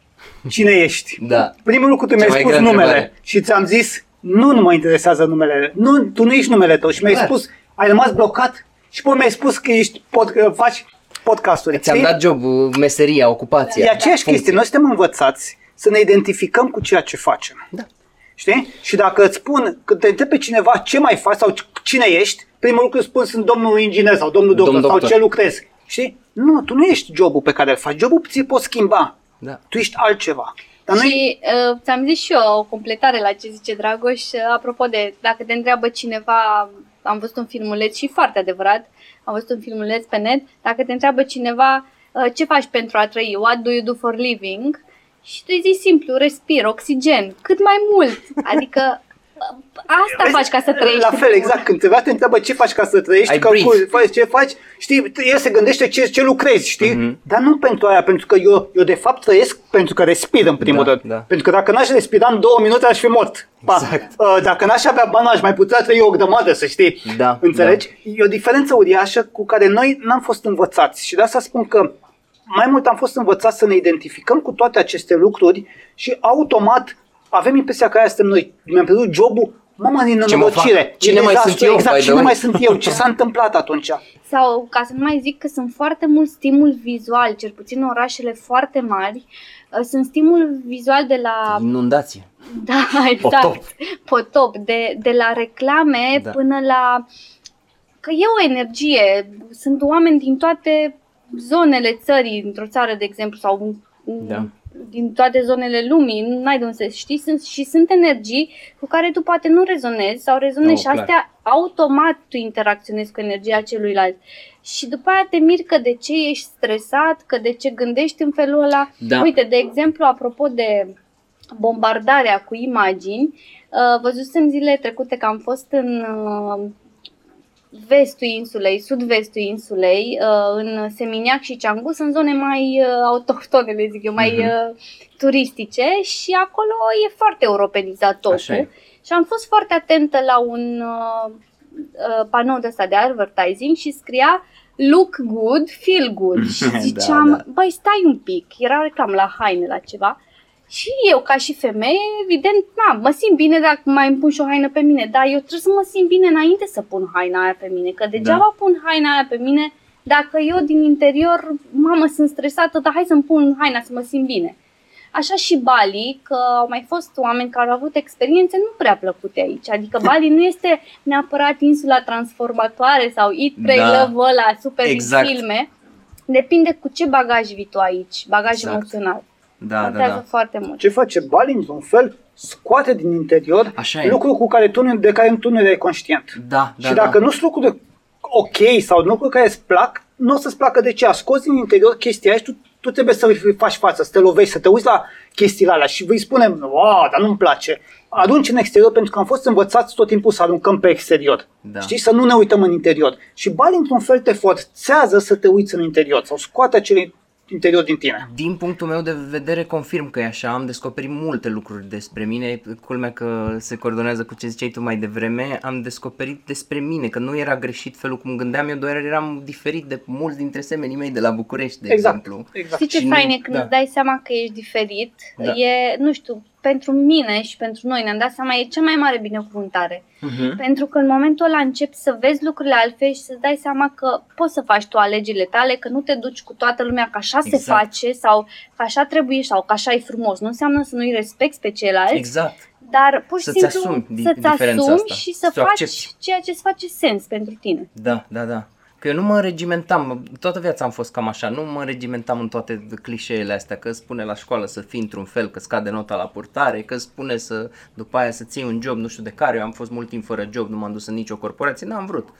cine ești. Da. Primul lucru tu Cea mi-ai mai spus grea numele întrebare. și ți-am zis nu, nu mă interesează numele. Nu, tu nu ești numele tău și mi-ai Da. spus, ai rămas blocat și poi mi-ai spus că ești pod, că faci podcasturi. Ți-am știi? dat jobul, meseria, ocupația. E aceeași funcție. chestie. Noi suntem învățați să ne identificăm cu ceea ce facem. Da. Știi? Și dacă îți spun, când te întreb pe cineva ce mai faci sau cine ești, primul lucru îți spun sunt domnul inginer sau domnul doctor, Domn sau doctor. ce lucrezi. Știi? Nu, tu nu ești jobul pe care îl faci. Jobul ți poți schimba. Da. Tu ești altceva. Dar noi, Și uh, ți-am zis și eu o completare la ce zice Dragoș, uh, apropo de dacă te întreabă cineva, am văzut un filmuleț și foarte adevărat, am văzut un filmuleț pe net, dacă te întreabă cineva uh, ce faci pentru a trăi, what do you do for living, și tu îi zici simplu, respir, oxigen, cât mai mult, adică Asta faci ca să trăiești. La fel, exact. Când te te întreabă ce faci ca să trăiești, Ai calcul, faci, ce faci, știi, el se gândește ce, ce lucrezi, știi? Mhm. Dar nu pentru aia, pentru că eu, eu de fapt trăiesc pentru că respir în primul Da, rând. da. Pentru că dacă n-aș respira în două minute aș fi mort. Pa. Exact. Uh, Dacă n-aș avea bani, aș mai putea trăi o grămadă, să știi. Da, Înțelegi? E o diferență uriașă cu care noi n-am fost învățați. Și de asta spun că mai mult am fost învățați să ne identificăm cu toate aceste lucruri și automat avem impresia că aia suntem noi. Mi-am pierdut jobul, mama din Ce mă fac? nenorocire. Cine E mai dezastru, sunt eu, Exact, by the cine way? mai sunt eu? Ce s-a întâmplat atunci? Sau, ca să nu mai zic că sunt foarte mult stimul vizual, cel puțin în orașele foarte mari, uh, sunt stimul vizual de la... Inundație. Da, exact. Potop. Potop. De, de la reclame Da. până la... Că e o energie. Sunt oameni din toate zonele țării, într-o țară, de exemplu, sau Da. Din toate zonele lumii, n-ai de unde să știi, sunt, și sunt energii cu care tu poate nu rezonezi sau rezonezi No, și clar. astea automat tu interacționezi cu energia celuilalt. Și după aia te miri că de ce ești stresat, că de ce gândești în felul ăla. Da. Uite, de exemplu, apropo de bombardarea cu imagini, uh, văzusem zilele trecute că am fost în uh, vestul insulei, sud-vestul insulei, uh, în Seminiac și Ceangu, sunt zone mai uh, autohtone, le zic eu, mai Mhm. uh, turistice și acolo e foarte europenizat totul. Așa e. Și am fost foarte atentă la un uh, uh, panou de ăsta de advertising și scria Look good, feel good. Și Da, ziceam, da. băi, stai un pic, era reclamă la haine, la ceva. Și eu, ca și femeie, evident, na, mă simt bine dacă mai îmi pun și o haină pe mine, dar eu trebuie să mă simt bine înainte să pun haina aia pe mine, că degeaba Da. pun haina aia pe mine dacă eu din interior, mamă, sunt stresată, dar hai să-mi pun haina să mă simt bine. Așa și Bali, că au mai fost oameni care au avut experiențe nu prea plăcute aici. Adică Bali nu este neapărat insula transformatoare sau Eat, Pray, Da. Love ăla, super Exact. din filme. Depinde cu ce bagaj vii tu aici, bagaj Exact. emoțional. Da, da, Contează da. foarte mult. Ce face Bali, într-un fel, scoate din interior Așa e. lucruri cu care tu, nu- de care tu nu erai conștient. Da, da, și dacă da. nu sunt lucruri ok sau lucruri care îți plac, nu o să-ți placă de ce. A scos din interior chestia aia și tu, tu trebuie să îi faci față, să te lovești, să te uiți la chestiile alea și vei spune, wow, dar nu-mi place. Arunci în exterior pentru că am fost învățați tot timpul să aruncăm pe exterior. Da. Știi? Să nu ne uităm în interior. Și Bali, într-un fel, te forțează să te uiți în interior sau scoate acele interior din tine. Din punctul meu de vedere confirm că e așa, am descoperit multe lucruri despre mine, culmea că se coordonează cu ce ziceai tu mai devreme, am descoperit despre mine, că nu era greșit felul cum gândeam eu, doar eram diferit de mulți dintre semenii mei de la București, de Exact. exemplu. exact. Știi ce Și nu- fain e când da. îți dai seama că ești diferit? Da. E, nu știu, pentru mine și pentru noi ne-am dat seama, e cea mai mare binecuvântare. Mhm. Pentru că în momentul ăla începi să vezi lucrurile altfel și să-ți dai seama că poți să faci tu alegerile tale, că nu te duci cu toată lumea că așa se Exact. face sau că așa trebuie sau că așa e frumos. Nu înseamnă să nu-i respecti pe ceilalți, Exact. dar pur și Să-ți simplu asumi di- să-ți diferența asumi asta, și să să o faci accepti. ceea ce îți face sens pentru tine. Da, da, da. Că eu nu mă regimentam, toată viața am fost cam așa, nu mă regimentam în toate clișeele astea, că îți spune la școală să fii într-un fel, că scade nota la purtare, că îți spune să după aia să-ți iei un job, nu știu de care, eu am fost mult timp fără job, nu m-am dus în nicio corporație, n-am vrut. Uh,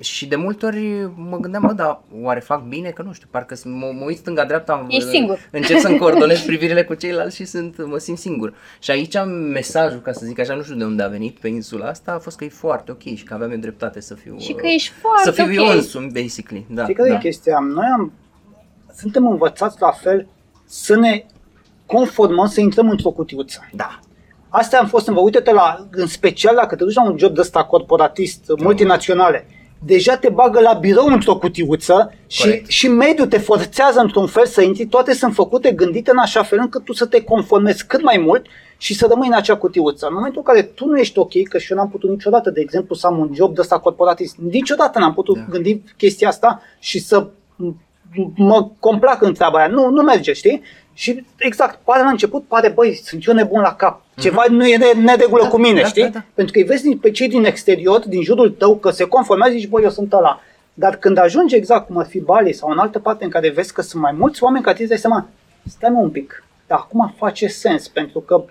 și de multe ori mă gândeam, mă, dar oare fac bine? Că nu știu, parcă s- mă, mă uit stânga-dreapta, Ești singur. încep să-mi coordonez privirile cu ceilalți și sunt, mă simt singur. Și aici am mesajul, ca să zic așa, nu știu de unde a venit pe insula asta, a fost că e foarte ok și că aveam eu dreptate să fiu... Și uh, că ești foarte să fiu ok. eu însumi, basically. Da, Știi care da. e chestia? Noi am, suntem învățați la fel să ne conformăm, să intrăm într-o cutiuță. Da. Astea am fost învățate, uite-te la, în special dacă te duci la un job de ăsta corporatist, multinaționale, deja te bagă la birou într-o cutiuță și, Corect. și mediul te forțează într-un fel să intri, toate sunt făcute, gândite în așa fel încât tu să te conformezi cât mai mult și să rămâi în acea cutiuță. În momentul în care tu nu ești ok, că și eu n-am putut niciodată, de exemplu, să am un job de ăsta corporatist, niciodată n-am putut Da. gândi chestia asta și să m- mă complac în treaba aia. Nu, nu merge, știi? Și exact, pare la început, pare, băi, sunt eu nebun la cap. Ceva nu e de neregulă Da, cu mine, da, știi? da, da. Pentru că îi vezi din- pe cei din exterior, din jurul tău, că se conformează, zici, băi, eu sunt ăla. Dar când ajungi exact cum ar fi Bali sau în altă parte în care vezi că sunt mai mulți oameni care îți dai seama, stai mă un pic, dar acum face sens, pentru că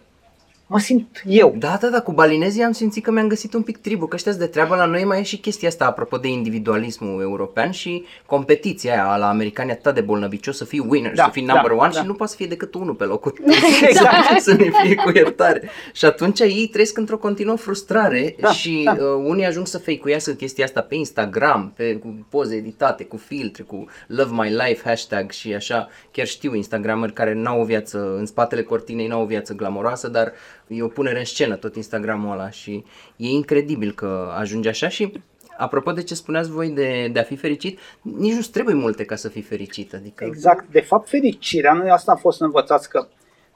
mă simt eu. Da, da, da, cu balinezii am simțit că mi-am găsit un pic tribul, că ăștia de treabă la noi mai e și chestia asta apropo de individualismul european și competiția aia la americani atât de bolnăvicios să fii winner, Da, să fii number da, one da. și nu poți să fie decât unul pe locul Exact. să ne fie cu iertare. Și atunci ei trăiesc într-o continuă frustrare Da, și da. uh, unii ajung să fake-uiască chestia asta pe Instagram, pe, cu poze editate, cu filtre, cu Love My Life hashtag și așa. Chiar știu Instagrameri care n-au o viață, în spatele cortinei n-au o viață glamoroasă, dar e o punere în scenă tot Instagramul ăla și e incredibil că ajunge așa și Apropo de ce spuneați voi de, de a fi fericit, nici nu trebuie multe ca să fii fericit. Adică Exact. De fapt, fericirea, noi asta am fost învățați că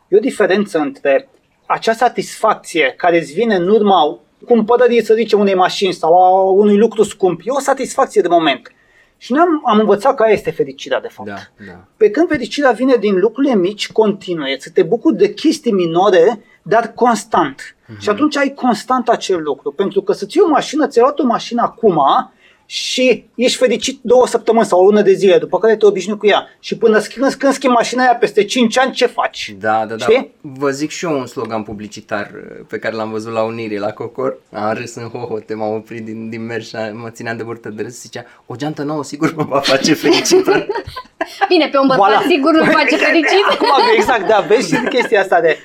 e o diferență între acea satisfacție care îți vine în urma cumpărării, să zicem, unei mașini sau a unui lucru scump. E o satisfacție de moment. Și noi am, am învățat că aia este fericirea, de fapt. Da, da. Pe când fericirea vine din lucrurile mici, continue, să te bucuri de chestii minore, dar constant. Mhm. Și atunci ai constant acel lucru. Pentru că să-ți iei o mașină, ți-ai luat o mașină acum și ești fericit două săptămâni sau o lună de zile, după care te obișnui cu ea. Și până când, când schimbi mașina aia peste 5 ani, ce faci? Da, da, da. Știi? Vă zic și eu un slogan publicitar uh, pe care l-am văzut la Unirii, la Cocor. Am râs în hohote, m-am oprit din, din mers și mă țineam de burtă de râs. Zicea, o geantă nouă sigur mă va face fericită. Bine, pe un bărbat Voilà. sigur nu face fericit. Acum, exact, da, vezi și chestia asta de...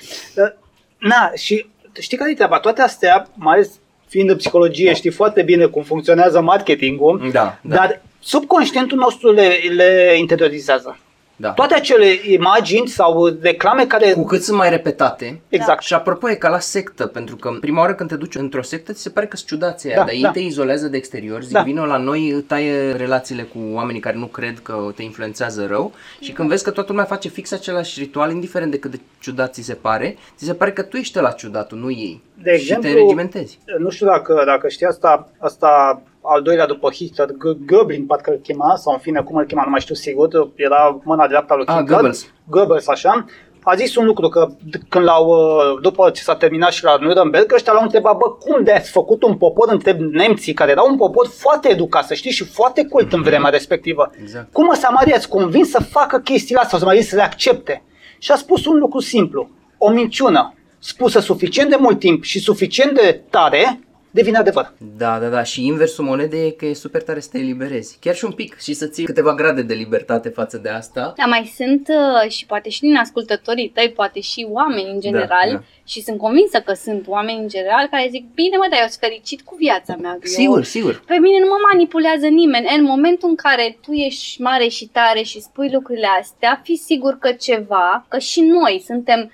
Na, și știi care e treaba? Toate astea, mai ales fiind în psihologie, știi foarte bine cum funcționează marketingul, Da, da. dar subconștientul nostru le, le interiorizează. Da. Toate acele imagini sau reclame care... Cu cât sunt mai repetate, Exact. Și apropo, e ca la sectă, pentru că prima oară când te duci într-o sectă, ți se pare că sunt ciudați aia, Da, dar ei da. te izolează de exterior, zic, Da. vină la noi, taie relațiile cu oamenii care nu cred că te influențează rău și când vezi că toată lumea face fix același ritual, indiferent de cât de ciudat ți se pare, ți se pare că tu ești la ciudatul, nu ei. De și te exemplu, regimentezi. Nu știu dacă, dacă știi asta, asta al doilea după Hitler, G- Goebbels, parcă îl chema, sau în fine, cum îl chema, nu mai știu sigur, era mâna dreaptă a lui Ah, Hitler. Goebbels. Goebbels, așa. A zis un lucru, că d- când l-au, uh, după ce s-a terminat și la Nuremberg, ăștia l-au întrebat, bă, cum de ați făcut un popor între nemții, care erau un popor foarte educat, să știi, și foarte cult în vremea respectivă. Exact. Cum ăsta Maria ați convins să facă chestiile astea, sau să mai zis să le accepte? Și a spus un lucru simplu, o minciună spusă suficient de mult timp și suficient de tare, devine adevăr. Da, da, da. Și inversul monedei e că e super tare să te eliberezi. Chiar și un pic și să ții câteva grade de libertate față de asta. Da, mai sunt uh, și poate și din ascultătorii tăi, poate și oameni în general da. și sunt convinsă că sunt oameni în general care zic, bine mă, dar eu sunt fericit cu viața mea. Eu, Sigur, sigur. Pe mine nu mă manipulează nimeni. În momentul în care tu ești mare și tare și spui lucrurile astea, fi sigur că ceva, că și noi suntem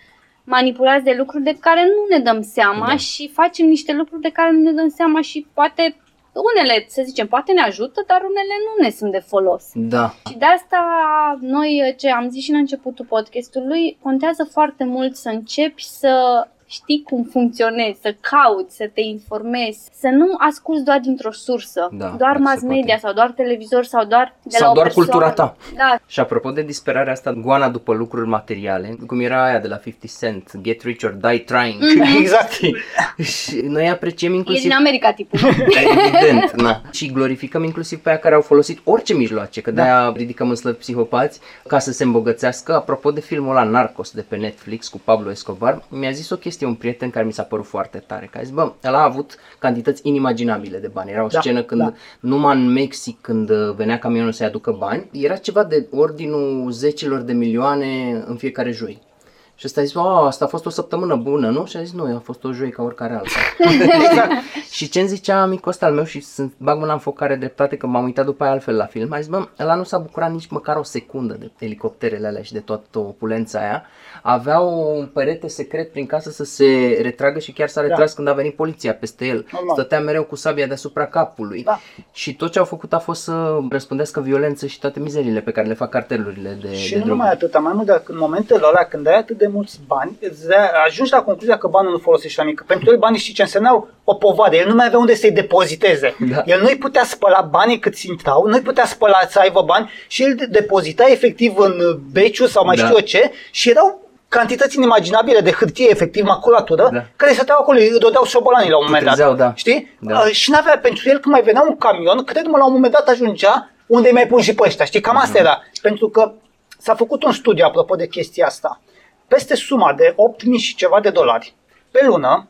manipulați de lucruri de care nu ne dăm seama Da. și facem niște lucruri de care nu ne dăm seama și poate unele, să zicem, poate ne ajută, dar unele nu ne sunt de folos. Da. Și de asta noi, ce am zis și în începutul podcastului, contează foarte mult să începi să știi cum funcționezi, să cauți, să te informezi, să nu asculți doar dintr-o sursă, Da, doar dacă mass se media poate. sau doar televizor sau doar de Sau la o doar persoană. cultura ta. Da, Și apropo de disperarea asta, goana după lucruri materiale, cum era aia de la 50 Cent, Get Rich or Die Trying. Exact. și noi apreciem e inclusiv... din America tipul. Evident, na. Și glorificăm inclusiv pe aia care au folosit orice mijloace, că de-aia ridicăm în slăbi psihopați ca să se îmbogățească. Apropo de filmul ăla Narcos de pe Netflix cu Pablo Escobar, mi-a zis o chestie un prieten care mi s-a părut foarte tare, că a zis, bă, el a avut cantități inimaginabile de bani. Era o Da, scenă când da. numai în Mexic, când uh, venea camionul să-i aducă bani, era ceva de ordinul zecilor de milioane în fiecare joi. Și ăsta a zis, "A, asta a fost o săptămână bună, nu? Și a zis, nu, a fost o joi ca oricare alta. exact. și ce îmi zicea amicul ăsta al meu și sunt, bag mâna în foc care dreptate că m-am uitat după aia altfel la film, a zis, bă, ăla nu s-a bucurat nici măcar o secundă de elicopterele alea și de toată opulența aia. Avea un perete secret prin casă să se retragă și chiar s-a retras când a venit poliția peste el. Normal. Stătea mereu cu sabia deasupra capului. Da. Și tot ce au făcut a fost să răspândească violență și toate mizerile pe care le fac cartelurile de, Și de nu droguri. numai atât, mai mult decât în momentele alea când ai atât de mulți bani, îți dea- ajungi la concluzia că banul nu folosești la mică. Pentru el banii știi ce însemnau? O povadă. El nu mai avea unde să-i depoziteze. Da. El nu-i putea spăla banii cât intrau, nu-i putea spăla să aibă bani și el depozita efectiv în beciu sau mai Da. știu eu ce și erau cantități inimaginabile de hârtie, efectiv maculatură, Da. care stăteau acolo, îi dădeau șobolanii la un moment dat. trezeau, da. Știi? Da. Uh, și n-avea pentru el când mai venea un camion, cred-mă la un moment dat ajungea unde îi mai pun și pe ăștia. Știi, cam Mhm. asta era. Pentru că s-a făcut un studiu apropo de chestia asta. Peste suma de 8.000 și ceva de dolari, pe lună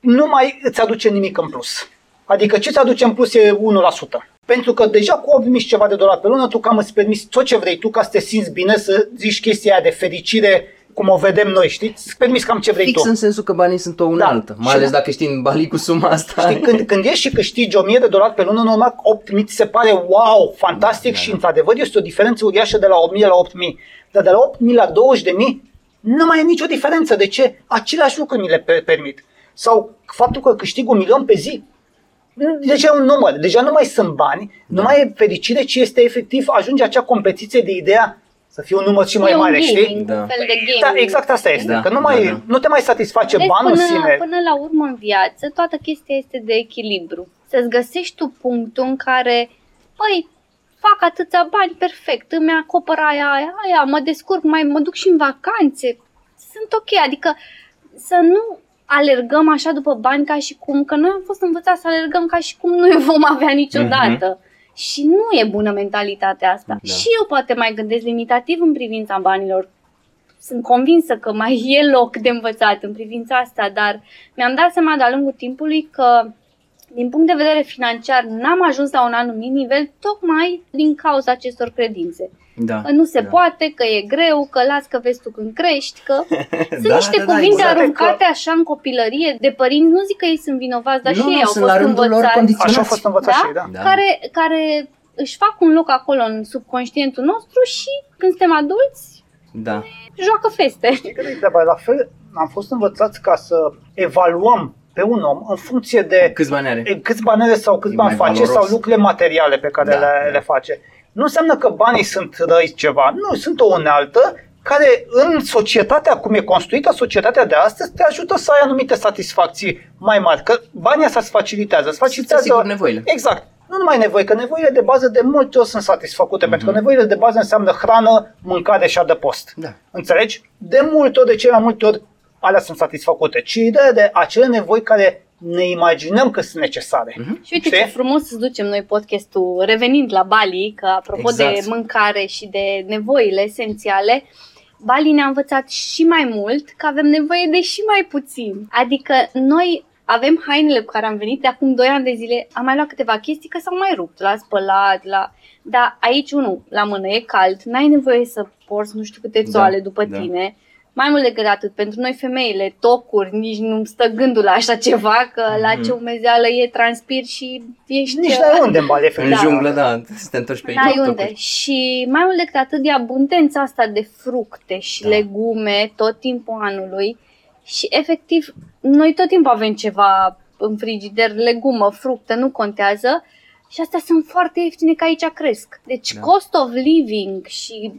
nu mai îți aduce nimic în plus. Adică ce ți aduce în plus e 1%. Pentru că deja cu 8000 ceva de dolari pe lună, tu cam îți permiți tot ce vrei tu ca să te simți bine, să zici chestia aia de fericire, cum o vedem noi, știți? Îți permiți cam ce vrei Fix tu. în sensul că banii sunt o unealtă, Da. mai Și ales da. dacă știi în Bali cu suma asta. Știi, când, când ești și câștigi 1000 de dolari pe lună, normal 8000 ți se pare wow, fantastic Da, și da. într-adevăr este o diferență uriașă de la 8000 la 8000. Dar de la 8000 la 20000 nu mai e nicio diferență. De ce? Același lucru mi le per- permit. Sau faptul că câștig un milion pe zi. Deja e un număr, deja nu mai sunt bani, nu mai e fericire, ci este efectiv, ajunge acea competiție de ideea să fie un număr și mai e mare, un știi? gaming, Da. un fel de gaming. Da, exact asta este, Da, că nu, mai, da, da. nu te mai satisface Vezi, banul până, în sine. până la urmă în viață, toată chestia este de echilibru. Să-ți găsești tu punctul în care, băi, fac atâția bani, perfect, îmi acopăr aia, aia, aia, mă descurc, mai mă duc și în vacanțe, sunt ok, adică să nu alergăm așa după bani ca și cum, că noi am fost învățați să alergăm ca și cum nu vom avea niciodată. Și nu e bună mentalitatea asta. Da. Și eu poate mai gândesc limitativ în privința banilor. Sunt convinsă că mai e loc de învățat în privința asta, dar mi-am dat seama de-a lungul timpului că din punct de vedere financiar n-am ajuns la un anumit nivel tocmai din cauza acestor credințe. Da. Că nu se da. poate, că e greu, că las că vezi tu când crești, că sunt Da, niște da, da, cuvinte exact. aruncate așa în copilărie de părinți. Nu zic că ei sunt vinovați, dar Nu, și ei nu, au sunt fost la rândul lor învățați condiționați. Așa a fost învățat Da? și ei, da. Da. care, care își fac un loc acolo în subconștientul nostru și când suntem adulți, Da. joacă feste. Știi că treaba? La fel, am fost învățați ca să evaluăm pe un om în funcție de Câți bani are? e, câți bani are sau câți E bani mai face valoros. sau lucrurile materiale pe care Da, le, da. le face. Nu înseamnă că banii sunt răi ceva. Nu, sunt o unealtă care în societatea cum e construită, societatea de astăzi, te ajută să ai anumite satisfacții mai mari. Că banii asta îți facilitează. Îți facilitează asigur nevoile. Exact. Nu numai nevoi, că nevoile de bază de multe ori sunt satisfăcute, Mhm. pentru că nevoile de bază înseamnă hrană, mâncare și adăpost. Da. Înțelegi? De multe ori, de cele mai multe ori, alea sunt satisfăcute. Ci ideea de acele nevoi care ne imaginăm că sunt necesare. Mhm. Și uite Știi? ce frumos să ducem noi podcastul revenind la Bali, că apropo Exact. de mâncare și de nevoile esențiale, Bali ne-a învățat și mai mult că avem nevoie de și mai puțin. Adică noi avem hainele cu care am venit de acum 2 ani de zile, am mai luat câteva chestii că s-au mai rupt, la spălat, la... Dar aici, unul, la mână e cald, n-ai nevoie să porți nu știu câte Da, țoale după da. tine. Mai mult decât atât, pentru noi femeile, tocuri, nici nu stă gândul la așa ceva, că la Mhm. ce umezeală e, transpir și ești... Nici n-ai unde în Bali, În efectiv. junglă, da, să te întorci pe N-ai aici. unde. Și mai mult decât atât, e abundența asta de fructe și Da. legume tot timpul anului. Și efectiv, noi tot timpul avem ceva în frigider, legumă, fructe, nu contează. Și astea sunt foarte ieftine că aici cresc. Deci Da. cost of living și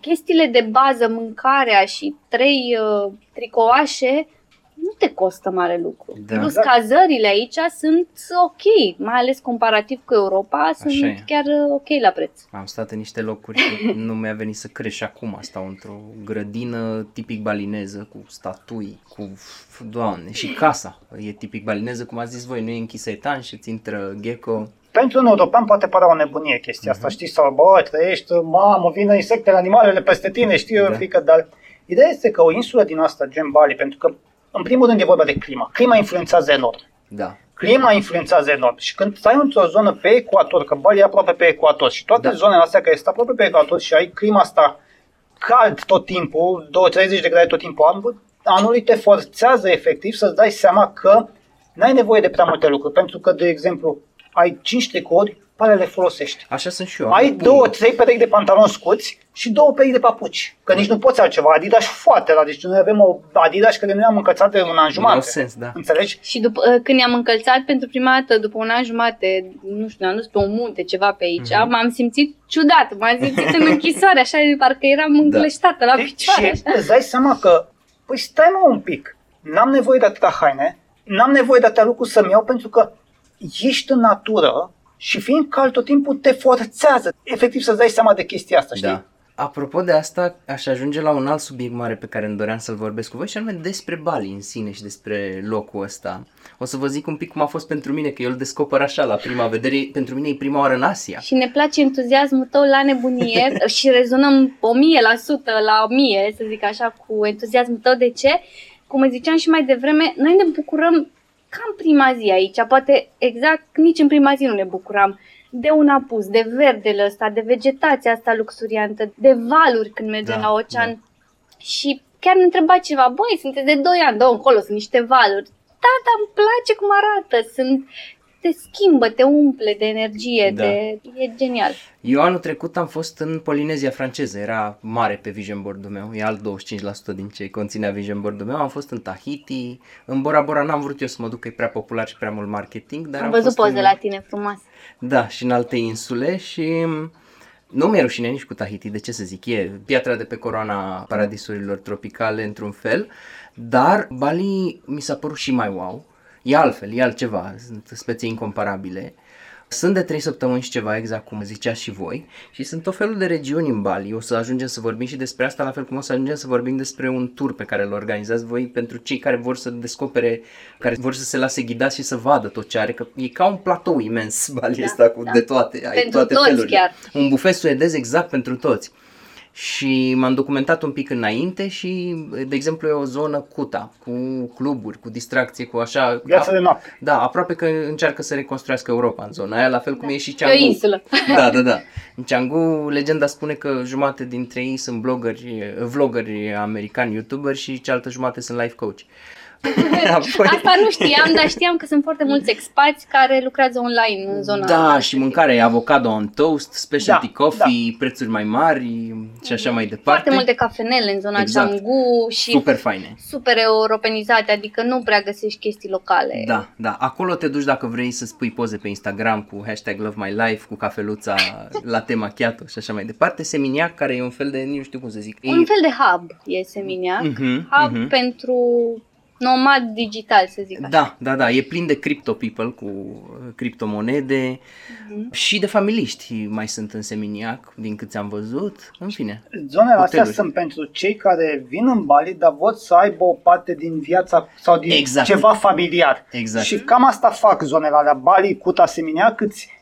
chestiile de bază, mâncarea și trei uh, tricoașe, nu te costă mare lucru. Da. Plus Exact. cazările aici sunt ok, mai ales comparativ cu Europa, sunt e. chiar uh, ok la preț. Am stat în niște locuri și nu mi-a venit să crezi și acum. Stau într-o grădină tipic balineză, cu statui, cu... Doamne, și casa e tipic balineză, cum ați zis voi, nu e închisă etanș și îți intră gecko. Pentru un european poate părea o nebunie chestia asta, știi? Sau, bă, trăiești, mamă, vin insectele, animalele peste tine, știi, Da. da. frică, dar ideea este că o insulă din asta, gen Bali, pentru că, în primul rând, e vorba de clima. Clima influențează enorm. Da. Clima influențează enorm și când stai într-o zonă pe ecuator, că Bali e aproape pe ecuator și toate Da. da. zonele astea care sunt aproape pe ecuator și ai clima asta cald tot timpul, 30 de grade tot timpul anul, anului te forțează efectiv să-ți dai seama că n-ai nevoie de prea multe lucruri, pentru că, de exemplu, ai 5 tricouri, pe alea le folosești. Așa sunt și eu. Ai Bun. două, trei perechi de pantaloni scuți și două perechi de papuci. Că nici nu poți altceva. Adidas foarte la deci noi avem o Adidas care noi am încălțat de un an Nu au jumate. sens, da. Înțelegi? Și după, uh, când ne-am încălțat pentru prima dată, după un an jumate, nu știu, ne-am dus pe un munte, ceva pe aici, Mhm. m-am simțit ciudat, m-am simțit în închisoare, așa, parcă eram încleștată la Deci, picioare. și îți dai seama că, păi stai mă un pic, n-am nevoie de atâta haine, n-am nevoie de atâtea lucruri să-mi iau pentru că ești în natură și fiind cald tot timpul te forțează efectiv să-ți dai seama de chestia asta, știi? Da. Apropo de asta, aș ajunge la un alt subiect mare pe care îmi doream să-l vorbesc cu voi și anume despre Bali în sine și despre locul ăsta. O să vă zic un pic cum a fost pentru mine, că eu îl descoper așa la prima vedere. Pentru mine e prima oară în Asia. Și ne place entuziasmul tău la nebunie și rezonăm o mie la sută la o mie, să zic așa, cu entuziasmul tău. De ce? cum îți ziceam și mai devreme, noi ne bucurăm ca în prima zi aici, poate exact nici în prima zi nu ne bucuram de un apus, de verdele ăsta, de vegetația asta luxuriantă, de valuri când mergem Da, la ocean. Da. Și chiar ne întreba cineva, băi, sunteți de 2 ani, două încolo, sunt niște valuri. Da, dar îmi place cum arată, sunt te schimbă, te umple de energie, Da. de... e genial. Eu anul trecut am fost în Polinezia franceză, era mare pe vision board-ul meu, e alt 25% din ce conținea vision board-ul meu. Am fost în Tahiti, în Bora Bora n-am vrut eu să mă duc, că e prea popular și prea mult marketing, dar Am am, văzut fost poze în... la tine frumoase. Da, și în alte insule și mm, nu mi-e rușine nici cu Tahiti, de ce să zic, e piatra de pe coroana paradisurilor tropicale într-un fel, dar Bali mi s-a părut și mai wow, e altfel, e altceva, sunt speții incomparabile. Sunt de 3 săptămâni și ceva, exact cum ziceați și voi, și sunt tot felul de regiuni în Bali. O să ajungem să vorbim și despre asta, la fel cum o să ajungem să vorbim despre un tur pe care îl organizați voi pentru cei care vor să descopere, care vor să se lase ghidați și să vadă tot ce are, că e ca un platou imens Bali Da, ăsta cu da. de toate, ai Pentru toate toți felurile. chiar. Un bufet suedez exact pentru toți. Și m-am documentat un pic înainte și, de exemplu, e o zonă cuta, cu cluburi, cu distracție, cu așa... Viața de noapte. Da, aproape că încearcă să reconstruiască Europa în zona aia, la fel cum e și E o Canggu. insulă. Da, da, da. În Canggu, legenda spune că jumate dintre ei sunt blogări, vloggeri americani, youtuberi și cealaltă jumate sunt life coach. Apoi, Asta nu știam, dar știam că sunt foarte mulți expați care lucrează online în zona da, și mâncare, avocado on toast, specialty Da, coffee, prețuri mai mari și așa mai departe. Foarte multe cafenele în zona Exact. Canggu și Super faine. super europenizate, adică nu prea găsești chestii locale. Da, da. Acolo te duci dacă vrei să spui poze pe Instagram cu hashtag Love My Life, cu cafeluța la tema chiato și așa mai departe. Seminiac, care e un fel de, nu știu cum să zic. e- Un fel de hub e Seminiac. Mhm, hub mhm. pentru nomad digital, să zic așa. Da, da, da, e plin de crypto people cu uh, criptomonede Mhm. și de familiști mai sunt în Seminiac, din câți am văzut. În fine. Zonele astea Hoteluri. sunt pentru cei care vin în Bali, dar vor să aibă o parte din viața sau din Exact. ceva familiar. Exact. Și cam asta fac zonele alea, Bali, Cuta, asemenea, câți uh,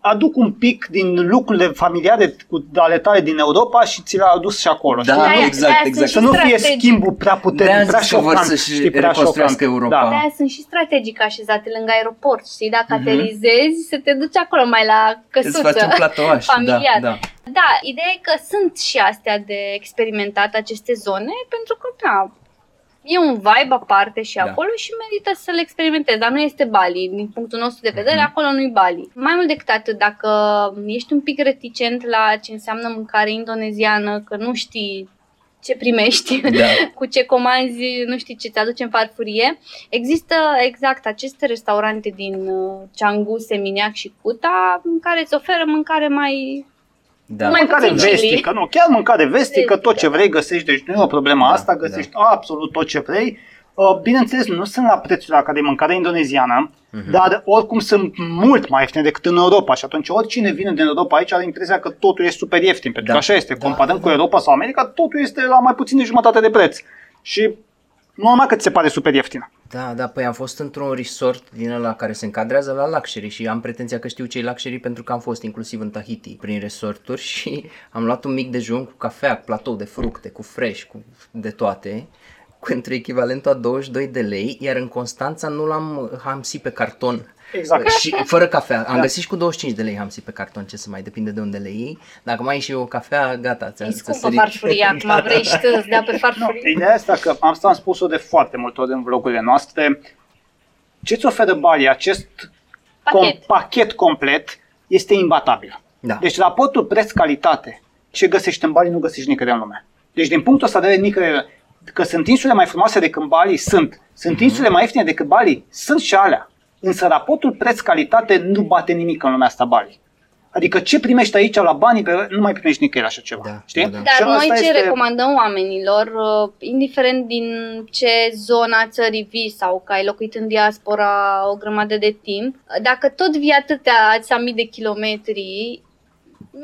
aduc un pic din lucrurile familiare cu, ale tale din Europa și ți le-au adus și acolo. Da, știi? De-aia- exact, de-aia exact. sunt Să nu fie strategic. schimbul prea De-aia puternic, prea zic că vor șocant. să-și știi, prea reconstruiască șocant. Europa. Da. De aia sunt și strategic așezate lângă aeroport, știi? Dacă Mhm. aterizezi, să te duci acolo mai la Îți faci căsuță. un platouaș. familiar. Da, da. Da, ideea e că sunt și astea de experimentat aceste zone, pentru că, da, e un vibe aparte și Da. acolo și merită să le experimentezi, dar nu este Bali. Din punctul nostru de vedere, Mhm. acolo nu-i Bali. Mai mult decât atât, dacă ești un pic reticent la ce înseamnă mâncare indoneziană, că nu știi ce primești, Da. cu ce comanzi, nu știi ce ți aduce în farfurie. Există exact aceste restaurante din uh, Canggu, Seminiac și Cuta în care îți oferă mâncare mai da. Mai Mâncare puțin chili. vestică, nu, chiar mâncare vestică, tot ce vrei găsești, deci nu e o problemă Da, asta, găsești absolut tot ce vrei. Uh, Bineînțeles, nu sunt la prețul la care e mâncare indoneziană, Mhm. dar oricum sunt mult mai ieftine decât în Europa și atunci oricine vine din Europa aici are impresia că totul e super ieftin, pentru Da. că așa este, Da, comparăm da, cu Europa sau America, totul este la mai puțin de jumătate de preț. Și normal că ți se pare super ieftină. Da, da, păi am fost într-un resort din ăla care se încadrează la luxury și am pretenția că știu ce luxury pentru că am fost inclusiv în Tahiti prin resorturi și am luat un mic dejun cu cafea, cu platou de fructe, cu fresh, cu de toate, pentru echivalentul a 22 de lei, iar în Constanța nu l-am hamsit pe carton. Exact. Și fără cafea. Am Da. găsit și cu 25 de lei hamsi pe carton, ce să mai depinde de unde le iei. Dacă mai ai și o cafea, gata, ți-a E ți-a scumpă sărit. farfuria, acum vrei și tu să dea pe Nu, farfurie. ideea asta că am, asta am spus-o de foarte multe ori în vlogurile noastre. Ce-ți oferă Bali, acest Pachet. Com, pachet complet, este imbatabil. Da. Deci raportul preț-calitate, ce găsești în Bali, nu găsești nicăieri în lume. Deci din punctul ăsta de vedere, nicăieri, că sunt insule mai frumoase decât Bali, sunt. Sunt Mhm. insule mai ieftine decât Bali, sunt și alea. Însă raportul preț-calitate nu bate nimic în lumea asta Bali. Adică ce primești aici la banii, pe, nu mai primești nicăieri așa ceva. Da, știi? da, da. Dar Și noi asta ce este- recomandăm oamenilor, uh, indiferent din ce zona țării vii sau că ai locuit în diaspora o grămadă de timp, dacă tot vii atâtea ați mii de kilometri,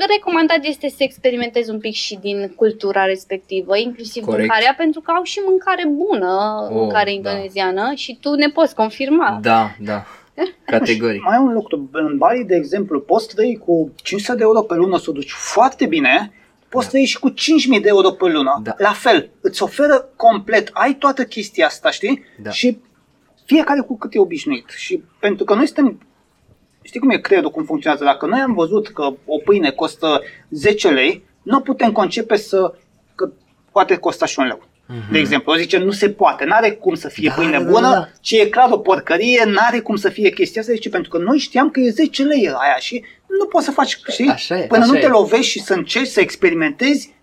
recomandat este să experimentezi un pic și din cultura respectivă, inclusiv Corect. mâncarea, pentru că au și mâncare bună, Oh, mâncare da. indoneziană și tu ne poți confirma. Da, da. Categoric. Mai e un lucru, în Bali, de exemplu, poți trăi cu 500 de euro pe lună să o duci foarte bine, poți trăi și cu 5.000 de euro pe lună. Da. La fel, îți oferă complet, ai toată chestia asta, știi? Da. Și fiecare cu cât e obișnuit. Și pentru că noi suntem știi cum e creierul, cum funcționează? Dacă noi am văzut că o pâine costă 10 lei, nu putem concepe să, că poate costa și un leu. Mm-hmm. De exemplu, o zice, nu se poate, n-are cum să fie Da, da, pâine da, bună, da, da. ce e clar o porcărie, n-are cum să fie chestia asta, zice, pentru că noi știam că e 10 lei aia și nu poți să faci, știi? Așa e, Până așa nu te e. lovești și să încerci să experimentezi,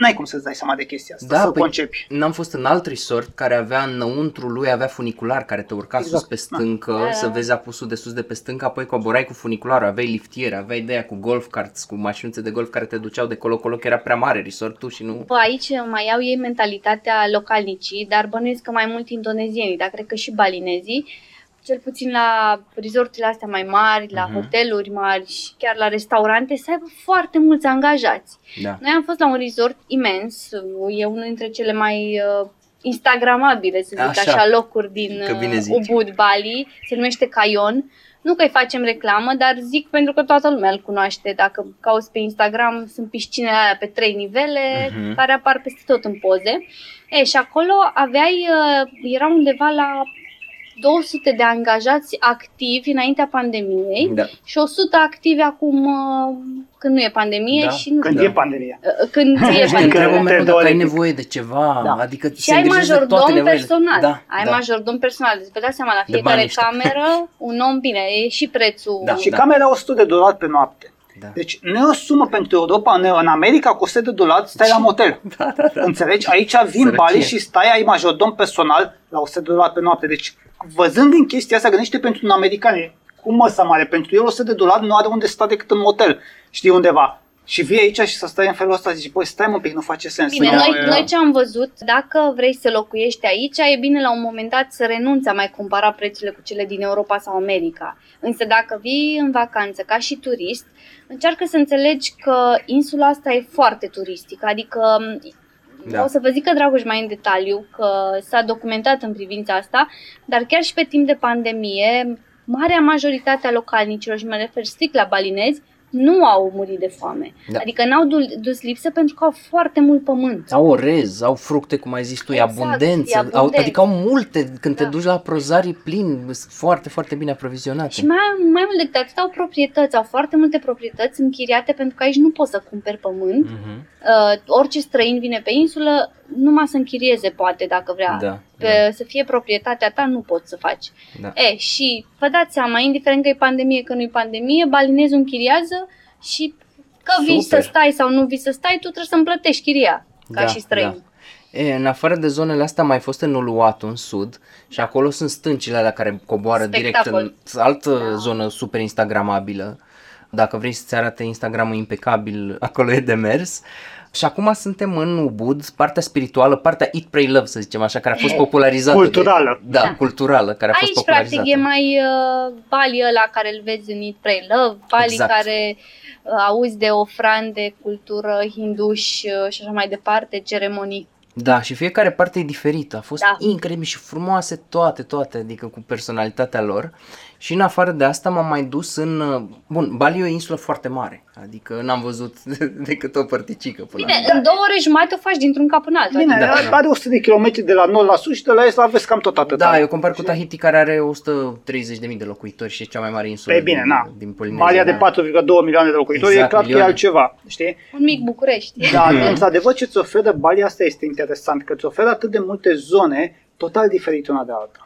n-ai cum să-ți dai seama de chestia asta, Da, să păi, concepi. n-am fost în alt resort care avea înăuntru lui, avea funicular care te urca Exact, sus pe da. stâncă, Da, da. să vezi apusul de sus de pe stâncă, apoi coborai cu funicularul, aveai liftiere, aveai ideea cu golf carts, cu mașinuțe de golf care te duceau de colo-colo, că era prea mare resortul și nu... Bă, aici mai au ei mentalitatea localnicii, dar bănuiesc că mai mult indonezienii, dar cred că și balinezii, cel puțin la resorturile astea mai mari, la Mhm. hoteluri mari și chiar la restaurante, să aibă foarte mulți angajați. Da. Noi am fost la un resort imens, e unul dintre cele mai uh, instagramabile, să zic Așa. așa, locuri din Că bine uh, zici. Ubud, Bali, se numește Cayon. Nu că îi facem reclamă, dar zic pentru că toată lumea îl cunoaște. Dacă cauți pe Instagram, sunt piscinele alea pe trei nivele, Mhm. care apar peste tot în poze. E, și acolo aveai, uh, era undeva la 200 de angajați activi înaintea pandemiei Da. și 100 activi acum uh, când nu e pandemie Da, și nu Când Da. e pandemia. Uh, când e Știi Te că- pandemie. întreabă te mereu dacă ai teoretic. nevoie de ceva, Da. adică Și se ai îngrijește de toate majordom nevoile. personal. Da, ai da. majordom personal. Deci vă dați seama, la De fiecare bani ăștia. cameră, un om, bine, e și prețul. Da. Și camera 100 de dolari pe noapte. Da. Deci nu e o sumă pentru Europa, în, în America cu 100 de dolari stai la motel. Da, da, da. Înțelegi? Aici vin Sărăcie. Bali și stai, ai majordom personal la 100 de dolari pe noapte. Deci văzând din chestia asta, gândește pentru un american, e cu măsa mare, pentru el 100 de dolari nu are unde sta decât în motel, știi undeva. Și vii aici și să stai în felul ăsta, zici, băi, stai mă un pic, nu face sens. Bine, Nu, noi, e- noi ce am văzut, dacă vrei să locuiești aici, e bine la un moment dat să renunți a mai cumpăra prețurile cu cele din Europa sau America. Însă dacă vii în vacanță ca și turist, încearcă să înțelegi că insula asta e foarte turistică, adică Da. O să vă zic că Dragoș mai în detaliu, că s-a documentat în privința asta, dar chiar și pe timp de pandemie, marea majoritate a localnicilor, și mă refer strict la balinezi, nu au murit de foame. Da. Adică n-au du- dus lipsă pentru că au foarte mult pământ. Au orez, au fructe, cum ai zis tu, e Exact, abundență. e Au, abundent. adică au multe, când te Da. duci la prozarii plin, sunt foarte, foarte bine aprovizionate. Și mai, mai mult decât atât au proprietăți, au foarte multe proprietăți închiriate pentru că aici nu poți să cumperi pământ. Mhm. Uh, orice străin vine pe insulă, numai să închirieze poate dacă vrea. Da, Pe, Să fie proprietatea ta, nu poți să faci. da. E, și vă dați seama, indiferent că e pandemie, că nu e pandemie, balinezul închiriază și că vii Super. să stai sau nu vii să stai, tu trebuie să-mi plătești chiria, ca Da, și străin. da. E, în afară de zonele astea, am mai fost în Uluwatu, în sud, și acolo sunt stâncile alea care coboară direct Spectacol. în altă Da. zonă super instagramabilă. Dacă vrei să-ți arate Instagramul impecabil, acolo e de mers. Și acum suntem în Ubud, partea spirituală, partea Eat, Pray, Love, să zicem așa, care a fost popularizată. Culturală. De, da, culturală, care a fost Aici, popularizată. practic, e mai uh, Bali ăla care îl vezi în Eat, Pray, Love, Bali Exact. care uh, auzi de ofrande, cultură, hinduși uh, și așa mai departe, ceremonii. Da, și fiecare parte e diferită. A fost Da. incredibil și frumoase toate, toate, adică cu personalitatea lor. Și în afară de asta m-am mai dus în... uh, Bun, Bali e o insulă foarte mare, adică n-am văzut decât o părticică până Bine, acum. în două ore jumătate o faci dintr-un cap în altul. Bine, adică- Da, are, da. are 100 de kilometri de la nord la sud și de la est la vest cam tot atât. Da, eu compar cu Tahiti care are 130.000 de locuitori și e cea mai mare insulă Pe bine, din, na. din Polinezia. Malia de 4,2 milioane de locuitori, Exact, e clar că e milioane. altceva, știi? Un mic București. Dar, într-adevăr, ce-ți oferă Bali, asta este interesant, că îți oferă atât de multe zone total diferite una de alta.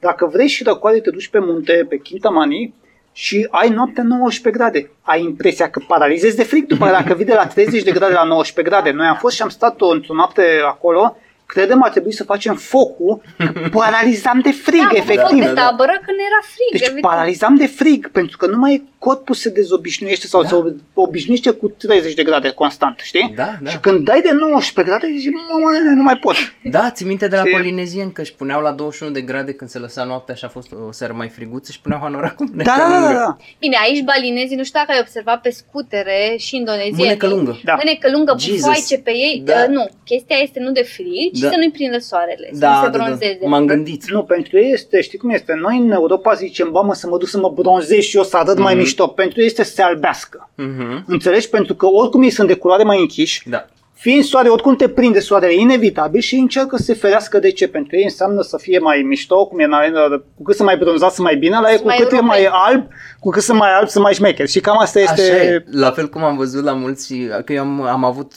Dacă vrei și răcoare, te duci pe munte, pe Kintamani și ai noaptea 19 grade. Ai impresia că paralizezi de frig după dacă vii de la 30 de grade la 19 grade. Noi am fost și am stat o, într-o noapte acolo, credem ar trebui să facem focul, că paralizam de frig, da, efectiv. de tabără când era frig. Deci evident. paralizam de frig, pentru că numai corpul se dezobișnuiește sau Da. se obișnuiește cu 30 de grade constant, știi? Da, da. Și când dai de 19 grade, zici, mă, nene, nu mai pot. Da, ți minte de la Și- polinezien că își puneau la 21 de grade când se lăsa noaptea și a fost o seară mai friguță și puneau hanoracul Da, da, da, da, da. Bine, aici balinezii, nu știu dacă ai observat pe scutere și indonezieni. Mânecă lungă. Da. Mânecă lungă, Jesus. bufoaice pe ei. Da. Uh, nu, chestia este nu de frig, ci Da. să nu-i prindă soarele, să Da, nu se da, da. bronzeze. M-am gândit. Nu, pentru ei este, știi cum este, noi în Europa zicem, bă, mă, să mă duc să mă bronzez și eu să arăt mai Mhm. mișto. Pentru ei este să se albească. Mhm. Înțelegi? Pentru că oricum ei sunt de culoare mai închiși, Da. fiind soare, oricum te prinde soarele, e inevitabil și ei încearcă să se ferească de ce? Pentru ei înseamnă să fie mai mișto, cum e în arena, cu cât sunt mai bronzat, sunt mai bine, la ei Sunt cu mai cât e europeni. mai alb, cu cât sunt mai alb, sunt mai șmecher. Și cam asta este... Așa e. La fel cum am văzut la mulți, că eu am, am avut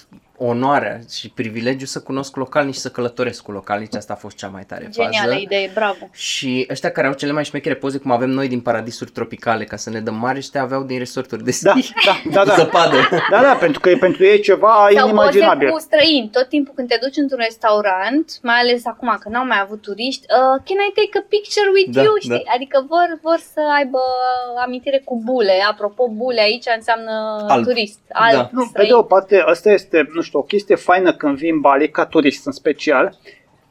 onoarea și privilegiu să cunosc localnici și să călătoresc cu localnici. Asta a fost cea mai tare Genială fază. idee, bravo. Și ăștia care au cele mai șmechere poze, cum avem noi din paradisuri tropicale, ca să ne dăm mari, ăștia aveau din resorturi de Da, schi. da, da, Cu da. zăpadă. Da, da, pentru că e pentru ei ceva Sau poze inimaginabil. cu străini. Tot timpul când te duci într-un restaurant, mai ales acum că n-au mai avut turiști, uh, can I take a picture with Da, you? Știi? da. Adică vor, vor să aibă amintire cu bule. Apropo, bule aici înseamnă Alb. turist. Alb, Da. Nu, pe străin. de o parte, asta este, nu știu, o chestie faină când vii în Bali, ca turist în special,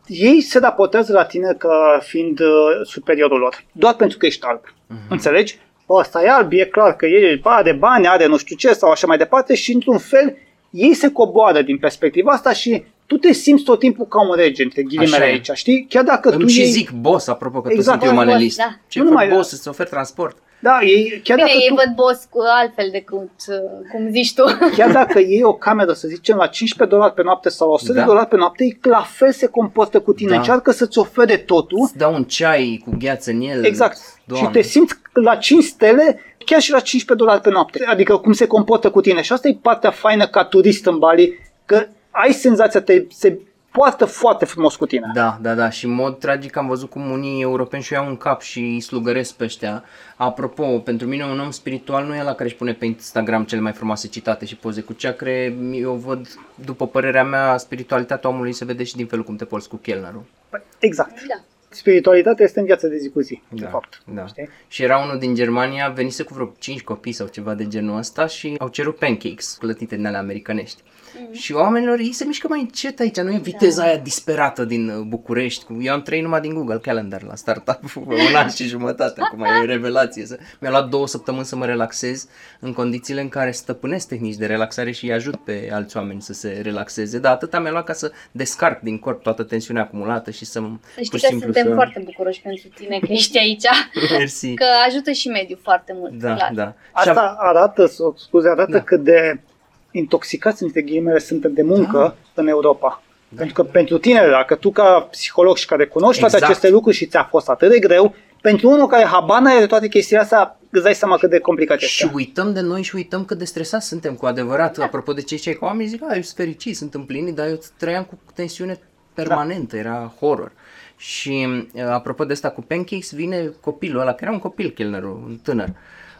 ei se raportează la tine ca fiind uh, superiorul lor, doar pentru că ești alb. Mhm. Înțelegi? Bă, ăsta e alb, e clar că e, are bani, are nu știu ce sau așa mai departe și într-un fel ei se coboară din perspectiva asta și tu te simți tot timpul ca un rege, între ghilimele Așa e. aici, știi? Chiar dacă tu Îmi și iei... zic boss, apropo că Exact. tot sunt eu Boss, manelist. da. Ce Nu nu numai- boss, să-ți oferi transport. Da, ei, chiar Bine, dacă ei tu... văd boss cu altfel decât uh, cum zici tu. Chiar dacă iei o cameră, să zicem, la 15 dolari pe noapte sau la 100 Da. de dolari pe noapte, ei la fel se comportă cu tine. Da. Încearcă să-ți ofere totul. Îți dau un ceai cu gheață în el. Exact. Doamne. Și te simți la 5 stele, chiar și la 15 dolari pe noapte. Adică cum se comportă cu tine. Și asta e partea faină ca turist în Bali, că ai senzația, te, se poartă foarte frumos cu tine. Da, da, da. Și în mod tragic am văzut cum unii europeni și iau un cap și îi slugăresc pe ăștia. Apropo, pentru mine un om spiritual nu e la care își pune pe Instagram cele mai frumoase citate și poze cu ceacre. Eu văd, după părerea mea, spiritualitatea omului se vede și din felul cum te porți cu chelnerul. Exact. Da. Spiritualitatea este în viața de zi cu zi, de Da, fapt. da. Știi? Și era unul din Germania, venise cu vreo 5 copii sau ceva de genul ăsta și au cerut pancakes plătite din alea americanești. Mhm. Și oamenilor ei se mișcă mai încet aici, nu e viteza aia disperată din uh, București. Cu- Eu am trăit numai din Google Calendar la startup un an și jumătate, acum e revelație. Să- Mi-a luat două săptămâni să mă relaxez în condițiile în care stăpânesc tehnici de relaxare și îi ajut pe alți oameni să se relaxeze. Dar atâta mi-a luat ca să descarc din corp toată tensiunea acumulată și să Să știi că suntem foarte bucuroși pentru tine că ești aici, Mersi. că ajută și mediul foarte mult. Da, clar. da. Și Asta arată, sau, scuze, arată Da. cât de intoxicați între ghilimele suntem de muncă Da. în Europa. Pentru că pentru tine, dacă tu ca psiholog și care cunoști toate Exact. aceste lucruri și ți-a fost atât de greu, pentru unul care habar n-are de toate chestiile astea, îți dai seama cât de complicat Și este. uităm de noi și uităm cât de stresați suntem cu adevărat. Apropo de cei ce că oamenii zic, a, eu sunt fericit, sunt împlinit, dar eu trăiam cu tensiune permanentă, era horror. Și uh, apropo de asta cu pancakes, vine copilul ăla, care era un copil, chelnerul, un tânăr.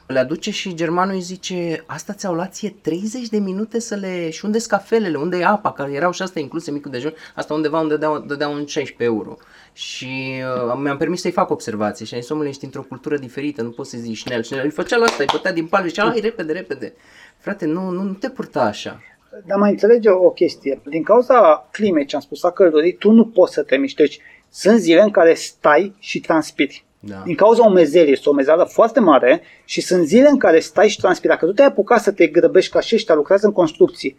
Le aduce și germanul îi zice, asta ți-au luat ție 30 de minute să le... Și unde sunt cafelele, unde e apa, care erau și asta incluse micul dejun, asta undeva unde dădeau, dădeau un 16 euro. Și uh, mi-am permis să-i fac observații și am zis, omule, ești într-o cultură diferită, nu poți să zici șnel, șnel. Îi făcea la ăsta, îi bătea din palme și zicea, hai, repede, repede. Frate, nu, nu, nu te purta așa. Dar mai înțelege o chestie. Din cauza climei, ce am spus, a căldurii, tu nu poți să te miști. Deci, sunt zile în care stai și transpiri. Da. Din cauza umezelii, este o umezeală foarte mare și sunt zile în care stai și transpiri. Dacă tu te-ai apucat să te grăbești ca și ăștia, lucrează în construcții,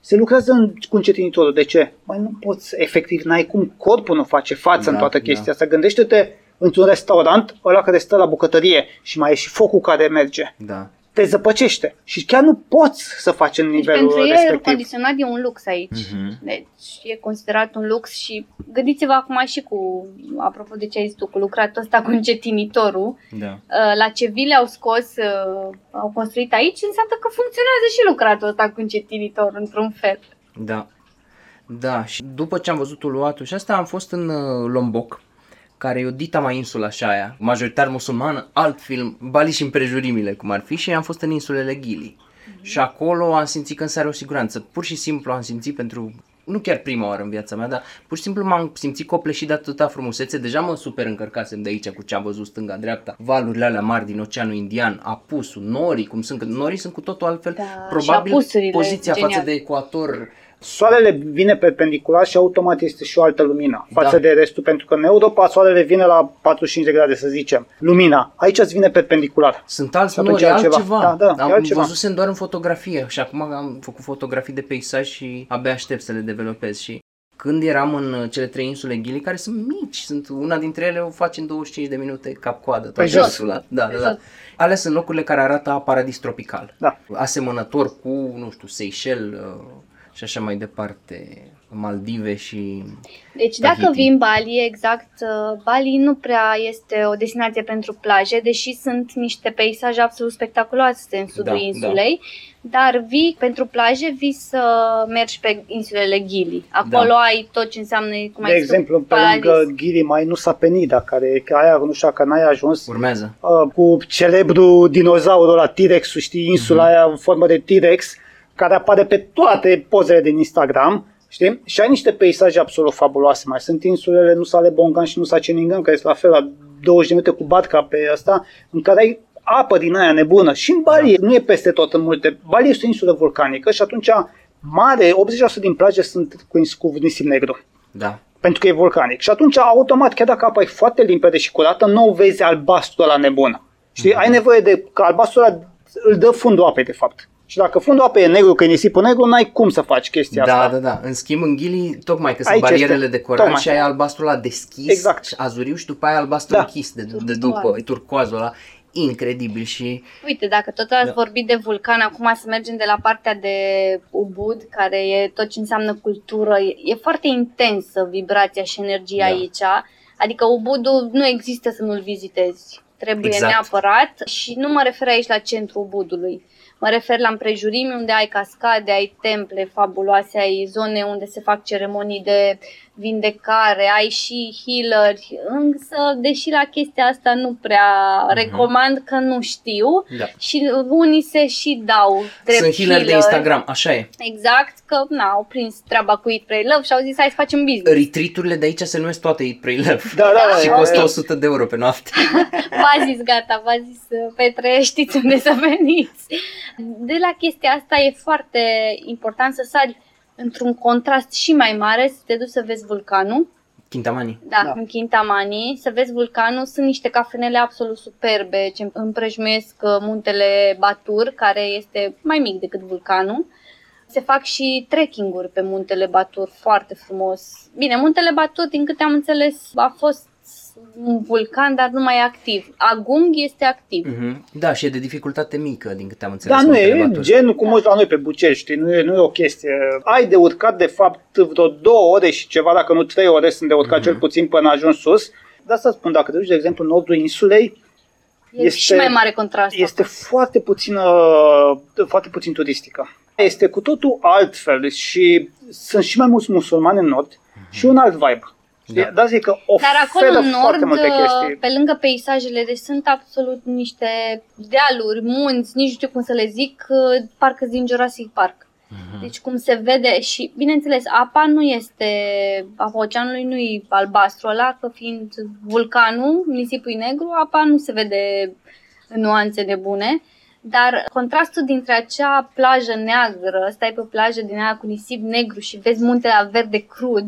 se lucrează în, cu încetinitorul. De ce? Mai nu poți, efectiv, n-ai cum, corpul nu face față Da, în toată da. chestia asta. Gândește-te într-un restaurant, ăla care stă la bucătărie și mai e și focul care merge. Da. Te zăpăcește și chiar nu poți să faci în Deci nivelul pentru ei aerul respectiv. condiționat e un lux aici. Mhm. Deci e considerat un lux și gândiți-vă acum și cu, apropo de ce ai zis tu, cu lucratul ăsta cu încetinitorul, Da. uh, la ce vile au scos, uh, au construit aici, înseamnă că funcționează și lucratul ăsta cu încetinitor într-un fel. Da. Da, și după ce am văzut Uluatul și asta am fost în uh, Lombok, care e o dita mai insula așa aia, majoritar musulmană, alt film, Bali și împrejurimile, cum ar fi, și am fost în insulele Gili. Și acolo am simțit că îmi sare o siguranță. Pur și simplu am simțit pentru, nu chiar prima oară în viața mea, dar pur și simplu m-am simțit copleșit de atâta frumusețe. Deja mă super încărcasem de aici cu ce am văzut stânga-dreapta. Valurile alea mari din Oceanul Indian, apusul, norii, cum sunt, că norii sunt cu totul altfel. Da, și Probabil apusurile, poziția genial. față de ecuator Soarele vine perpendicular și automat este și o altă lumină față Da. de restul, pentru că în Europa soarele vine la 45 de grade, să zicem. Lumina. Aici îți vine perpendicular. Sunt alți Și atunci nori, e altceva. altceva. Da, da, e am altceva. văzusem doar în fotografie și acum am făcut fotografii de peisaj și abia aștept să le developez și când eram în uh, cele trei insule Ghili, care sunt mici, sunt una dintre ele o faci în 25 de minute cap-coadă, Pe tot jos. insula. Da, Pe da, da. jos. Alea sunt locurile care arată a paradis tropical. Da. Asemănător cu, nu știu, Seychelles uh, și așa mai departe, Maldive și... Deci dacă Tahiti. vin Bali, exact, uh, Bali nu prea este o destinație pentru plaje, deși sunt niște peisaje absolut spectaculoase în sudul Da, insulei, dar vii pentru plaje, vii să mergi pe insulele Gili. Acolo ai tot ce înseamnă, cum De ai zis tu, exemplu, pe paradis. lângă Ghiri mai Nusa Penida, care că aia, nu știu dacă n-ai ajuns, Urmează. uh, cu celebru dinozaurul ăla, T-Rex-ul, știi, insula Mhm. aia în formă de T-Rex, care apare pe toate pozele din Instagram, știi? Și ai niște peisaje absolut fabuloase. Mai sunt insulele Nusa Lebongan și Nusa Ceningan, care sunt la fel la 20 de minute cu batca pe asta, în care ai apă din aia nebună. Și în Bali nu e peste tot în multe. Bali este o insulă vulcanică și atunci mare, 80% din plaje sunt cu, cu nisip negru Da. pentru că e vulcanic. Și atunci, automat, chiar dacă apa e foarte limpede și curată, nu o vezi albastru la nebună. Știi? Mhm. Ai nevoie de, că albastru ăla îl dă fundul apei, de fapt. Și dacă fundul apei e negru, că e nisipul negru, n-ai cum să faci chestia Da, asta. da, da. În schimb, în Ghili, tocmai că sunt Aici barierele este. de coral Tocmai. și ai albastru la deschis, Exact. și azuriu și după aia albastru Da. închis de, de Turcoaz. după, e turcoazul ăla. Incredibil și Uite, dacă tot ați Da. vorbit de vulcan, acum să mergem de la partea de Ubud, care e tot ce înseamnă cultură. E, e foarte intensă vibrația și energia Da. aici. Adică Ubudul nu există să nu-l vizitezi. Trebuie Exact. neapărat și nu mă refer aici la centrul Ubudului. Mă refer la împrejurimi unde ai cascade, ai temple fabuloase, ai zone unde se fac ceremonii de vindecare, ai și healeri, însă deși la chestia asta nu prea Mhm. recomand că nu știu da. și unii se și dau drept Sunt healer de Instagram, așa e. Exact, că na, au prins treaba cu Eat, Pray, Love și au zis hai să facem business. Retreat-urile de aici se numesc toate Eat, Pray, Love. Da, da, da. și da, costă da. 100 de euro pe noapte. V-a zis gata, v-a zis Petre, știți unde să veniți. De la chestia asta e foarte important să sari într-un contrast și mai mare, să te duci să vezi vulcanul, Kintamani. da, Da. în Kintamani, să vezi vulcanul. Sunt niște cafenele absolut superbe ce împrejmuiesc uh, muntele Batur, care este mai mic decât vulcanul. Se fac și trekking-uri pe muntele Batur, foarte frumos. Bine, muntele Batur, din câte am înțeles, a fost un vulcan, dar nu mai e activ. Agung este activ. Mhm. Da, și e de dificultate mică, din câte am înțeles. Da, nu Muntele e Batur. gen cum uiți la noi pe Bucești, știi? nu e, nu e o chestie. Ai de urcat, de fapt, vreo două ore și ceva, dacă nu trei ore sunt de urcat Mhm. cel puțin până ajungi sus. De asta spun, dacă te duci, de exemplu, în nordul insulei, E Este- și mai mare contrast. este foarte puțină, foarte puțin turistică. Este cu totul altfel și sunt și mai mulți musulmani în nord și un alt vibe. Da. Da. Dar zic că oferă Dar acolo în foarte nord, multe chestii. pe lângă peisajele, deci sunt absolut niște dealuri, munți, nici nu știu cum să le zic, parcă din Jurassic Park. Mhm. Deci cum se vede și, bineînțeles, apa nu este, apa oceanului nu e albastru ăla, că fiind vulcanul, nisipul e negru, apa nu se vede în nuanțe nebune. Dar contrastul dintre acea plajă neagră, stai pe o plajă din aia cu nisip negru și vezi muntele verde crud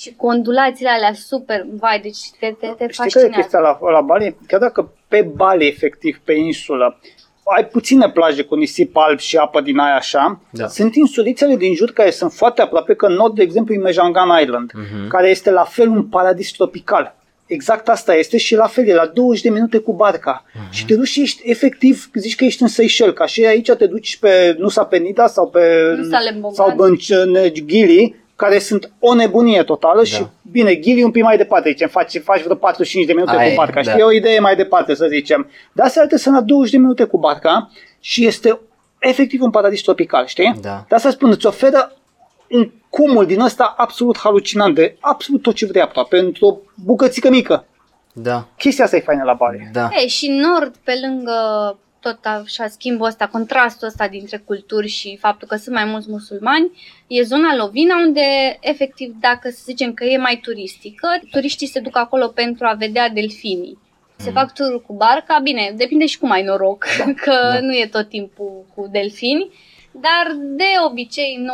și cu ondulațiile alea super, vai, deci te, te, te Știi care e fascinează. chestia la, la Bali? Chiar dacă pe Bali, efectiv, pe insulă, ai puține plaje cu nisip alb și apă din aia așa, Da. sunt insulițele din jur care sunt foarte aproape, că în nord, de exemplu, e Mejangan Island, Mhm. care este la fel un paradis tropical. Exact asta este și la fel, e la 20 de minute cu barca. Mhm. Și te duci și ești, efectiv, zici că ești în Seychelles, ca și aici te duci pe Nusa Penida sau pe Nusa Lembogan. sau în, în Gili, care sunt o nebunie totală Da. și bine, Ghili un pic mai departe, zicem, faci, faci vreo 45 de minute Aia cu e, barca, da. știi, e o idee mai departe să zicem. Dar astea alte sunt la 20 de minute cu barca și este efectiv un paradis tropical, știi? Da. De asta spun, îți oferă un cumul din ăsta absolut halucinant de absolut tot ce vrei aproape, într-o bucățică mică. Da, Chestia asta e faină la Bali. da. E, și în nord, pe lângă tot așa schimbul ăsta, contrastul ăsta dintre culturi și faptul că sunt mai mulți musulmani, e zona Lovina unde, efectiv, dacă să zicem că e mai turistică, turiștii se duc acolo pentru a vedea delfinii. Se fac tururi cu barca, bine, depinde și cum ai noroc, că Da. nu e tot timpul cu delfini, dar de obicei, în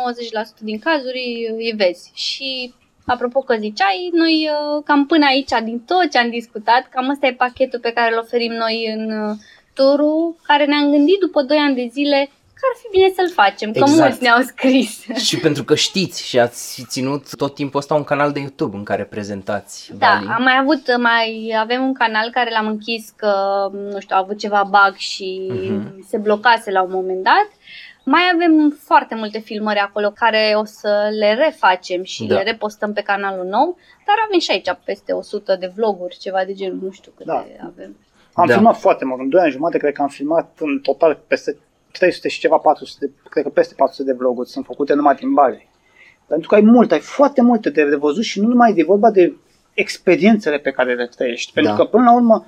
90% din cazuri îi vezi. Și Apropo că ziceai, noi uh, cam până aici, din tot ce am discutat, cam ăsta e pachetul pe care îl oferim noi în uh, turul, care ne-am gândit după 2 ani de zile că ar fi bine să-l facem, că Exact. mulți ne-au scris. Și pentru că știți și ați ținut tot timpul ăsta un canal de YouTube în care prezentați Da, Bali. am mai avut, mai avem un canal care l-am închis că, nu știu, a avut ceva bug și Mhm. se blocase la un moment dat. Mai avem foarte multe filmări acolo care o să le refacem și Da. le repostăm pe canalul nou, dar avem și aici peste 100 de vloguri, ceva de genul, nu știu câte Da. avem. Am Da. filmat foarte mult, în 2 ani jumate cred că am filmat în total peste 300 și ceva, 400, de, cred că peste 400 de vloguri sunt făcute numai din Bali. Pentru că ai mult, ai foarte multe de, de văzut și nu numai de vorba de experiențele pe care le trăiești. Pentru Da. că până la urmă,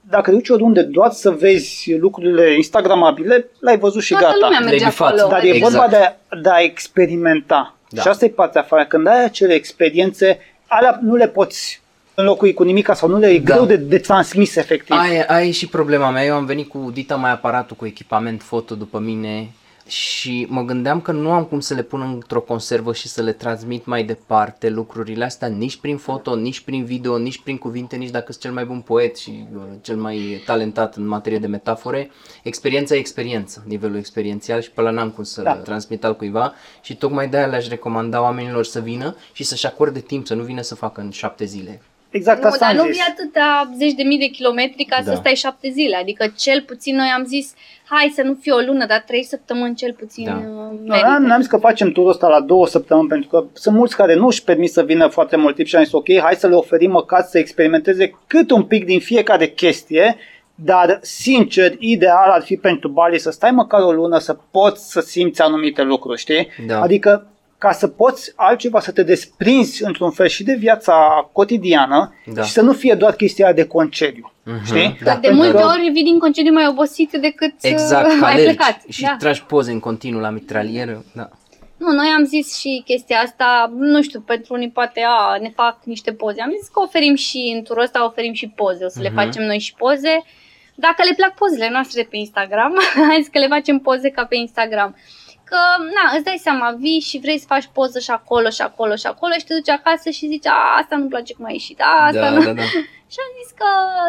dacă duci oriunde doar să vezi lucrurile instagramabile, l-ai văzut și Toată gata. lumea merge Le-ai bifat. acolo. Dar e Exact. vorba de a, de a experimenta. Da. Și asta e partea afară. Când ai acele experiențe, alea nu le poți înlocui cu nimic sau nu le e Da. greu de, de transmis efectiv. Aia, aia e și problema mea. Eu am venit cu dita mai aparatul cu echipament foto după mine și mă gândeam că nu am cum să le pun într-o conservă și să le transmit mai departe lucrurile astea nici prin foto, nici prin video, nici prin cuvinte, nici dacă sunt cel mai bun poet și uh, cel mai talentat în materie de metafore. Experiența e experiență, nivelul experiențial și pe ăla n-am cum să-l Da. transmit altcuiva și tocmai de-aia le-aș recomanda oamenilor să vină și să-și acorde timp, să nu vină să facă în șapte zile. Exact Nu, asta dar am nu zis. vii atâtea zeci de mii de kilometri ca Da. să stai șapte zile. Adică cel puțin noi am zis, hai să nu fie o lună, dar trei săptămâni cel puțin Da. uh, Nu, merită. n-am, n-am zis că facem turul ăsta la două săptămâni pentru că sunt mulți care nu își permit să vină foarte mult timp și am zis ok, hai să le oferim măcar să experimenteze cât un pic din fiecare chestie, dar sincer, ideal ar fi pentru Bali să stai măcar o lună să poți să simți anumite lucruri, știi? Da. Adică ca să poți altceva să te desprinzi într-un fel și de viața cotidiană Da. și să nu fie doar chestia de concediu, Mhm, știi? da. Că de Pentru multe că- ori vii din concediu mai obosit decât uh, Exact, că ai alergi plecat. și da. tragi poze în continuu la mitralieră. Da. Nu, noi am zis și chestia asta, nu știu, pentru unii poate a, ne fac niște poze. Am zis că oferim și în turul ăsta oferim și poze, o să le Mhm. facem noi și poze. Dacă le plac pozele noastre de pe Instagram, hai zis că le facem poze ca pe Instagram. Că, na, îți dai seama, vii și vrei să faci poză și acolo și acolo și acolo și te duci acasă și zici, a, asta nu-mi place cum a ieșit, a, asta da, nu. da, da. Și am zis că,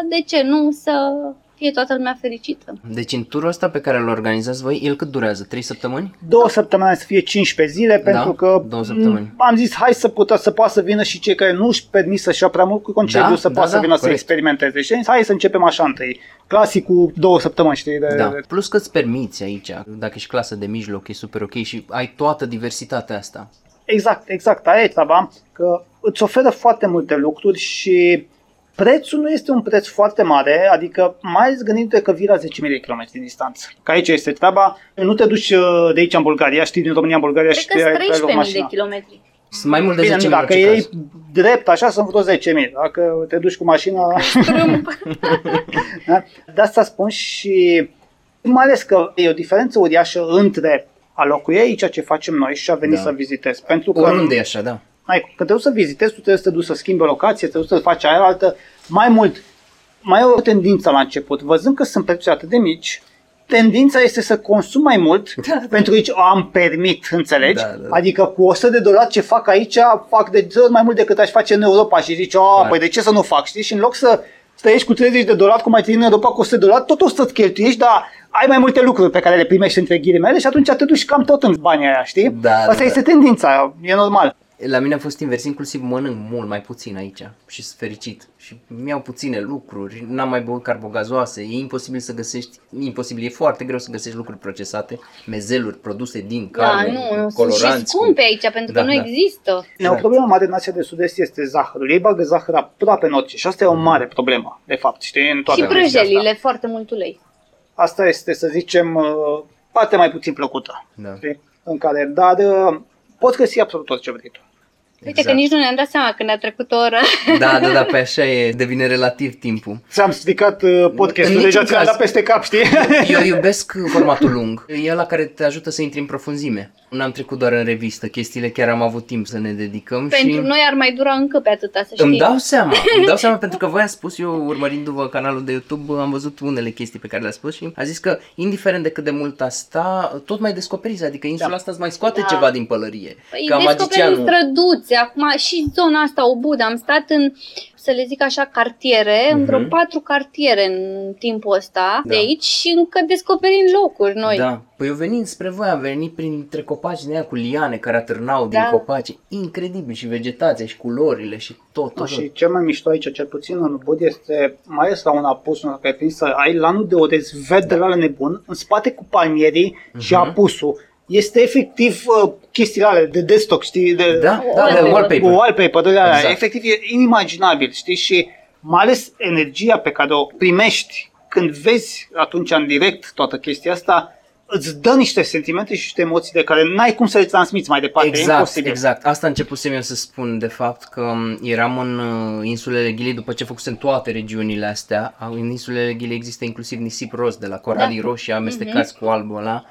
de ce nu, să fie toată lumea fericită. Deci în turul ăsta pe care îl organizați voi, el cât durează? 3 săptămâni? două săptămâni să fie 15 zile, pentru că două săptămâni. m, am zis hai să putea să poată să vină și cei care nu își permit să-și ia prea mult cu concediu Da, să da, poată da, să vină să corect. experimenteze. Și am zis, hai să începem așa întâi. Clasicul două săptămâni, știi? De, Da. de- Plus că îți permiți aici, dacă ești clasă de mijloc, e super ok și ai toată diversitatea asta. Exact, exact, aia e treaba, că îți oferă foarte multe lucruri și prețul nu este un preț foarte mare, adică mai ales gândindu-te că vii la 10.000 de km distanță. Că aici este treaba, nu te duci uh, de aici în Bulgaria, știi, din România în Bulgaria Cred și că te ai- sunt te ai luat 13.000 de mașina. kilometri. Sunt mai mult de Bine, 10 nu, dacă în orice ei caz. drept, așa sunt vreo 10.000. Dacă te duci cu mașina... da? De asta spun și mai ales că e o diferență uriașă între a locui aici ce facem noi și a venit Da. să vizitezi. Pentru că Oriunde e așa, da. ai, când te duci să vizitezi, tu trebuie să te duci să schimbi o locație, te duci să faci aia altă. Mai mult, mai e o tendință la început. Văzând că sunt prețuri atât de mici, tendința este să consum mai mult pentru că aici o am permit, înțelegi? Da, da, da. Adică cu 100 de dolari ce fac aici, fac de 10 ori mai mult decât aș face în Europa și zici, oh, Clar. păi de ce să nu fac, știi? Și în loc să trăiești cu 30 de dolari, cum ai trăit în Europa cu 100 de dolari, tot o să-ți cheltuiești, dar ai mai multe lucruri pe care le primești între ghilimele și atunci te duci cam tot în banii aia, știi? Da, Asta da, este tendința, e normal. La mine a fost invers, inclusiv mănânc mult mai puțin aici și sunt fericit. Și mi-au puține lucruri, n-am mai băut carbogazoase, e imposibil să găsești, imposibil, e foarte greu să găsești lucruri procesate, mezeluri produse din Da, carne, nu, nu sunt și coloranți. cu- scumpe aici pentru că Da, nu da. există. Ne, o Exact. problemă mare în Asia de Sud-Est este zahărul. Ei bagă zahăr aproape în orice și asta e o mare problemă, de fapt, știi, în toată Și chestia prăjelile, Asta. foarte mult ulei. asta este, să zicem, uh, partea mai puțin plăcută, Da. știi? în care, dar uh, poți găsi absolut orice vrei tu. Uite că nici nu ne-am dat seama când a trecut o oră. Da, da, da, pe așa e, devine relativ timpul. Ți-am stricat uh, podcastul, În deja niciun ți-am caz. dat peste cap, știi? Eu iubesc formatul lung. E ăla care te ajută să intri în profunzime. N-am trecut doar în revistă chestiile, chiar am avut timp să ne dedicăm și... Pentru noi ar mai dura încă pe atâta, să știi. Îmi dau seama, îmi dau seama pentru că voi ați spus, eu urmărindu-vă canalul de YouTube, am văzut unele chestii pe care le-ați spus și a zis că, indiferent de cât de mult asta, tot mai descoperiți, adică insula Da. asta îți mai scoate Da. ceva din pălărie. Păi Ca descoperim magicianul. străduțe, acum și zona asta, Obud, am stat în să le zic așa, cartiere, Mhm. în vreo patru cartiere în timpul ăsta Da. de aici și încă descoperim locuri noi. Da. Păi eu venind spre voi, am venit printre copaci din aia cu liane care atârnau din Da. copaci. Incredibil și vegetația și culorile și tot, tot, tot. Și cel mai mișto aici, cel puțin în Bud, este mai ales la un apus, unul care e prins să ai lanul de orez verde la nebun, în spate cu palmierii și Mhm. apusul. Este efectiv uh, chestiile alea de desktop, știi? De, Da, da, de Wallpaper. wallpaper. Cu wallpaper-urile alea. Exact. Efectiv, e inimaginabil, știi? Și mai ales energia pe care o primești când vezi atunci în direct toată chestia asta, îți dă niște sentimente și niște emoții de care n-ai cum să le transmiți mai departe. e Exact, imposibil. exact. Asta începusem eu să spun, de fapt, că m, eram în uh, insulele Ghilei după ce făcusem toate regiunile astea. Au- În insulele Ghilei există inclusiv nisip roz de la coralii Da. roșii amestecați cu albul ăla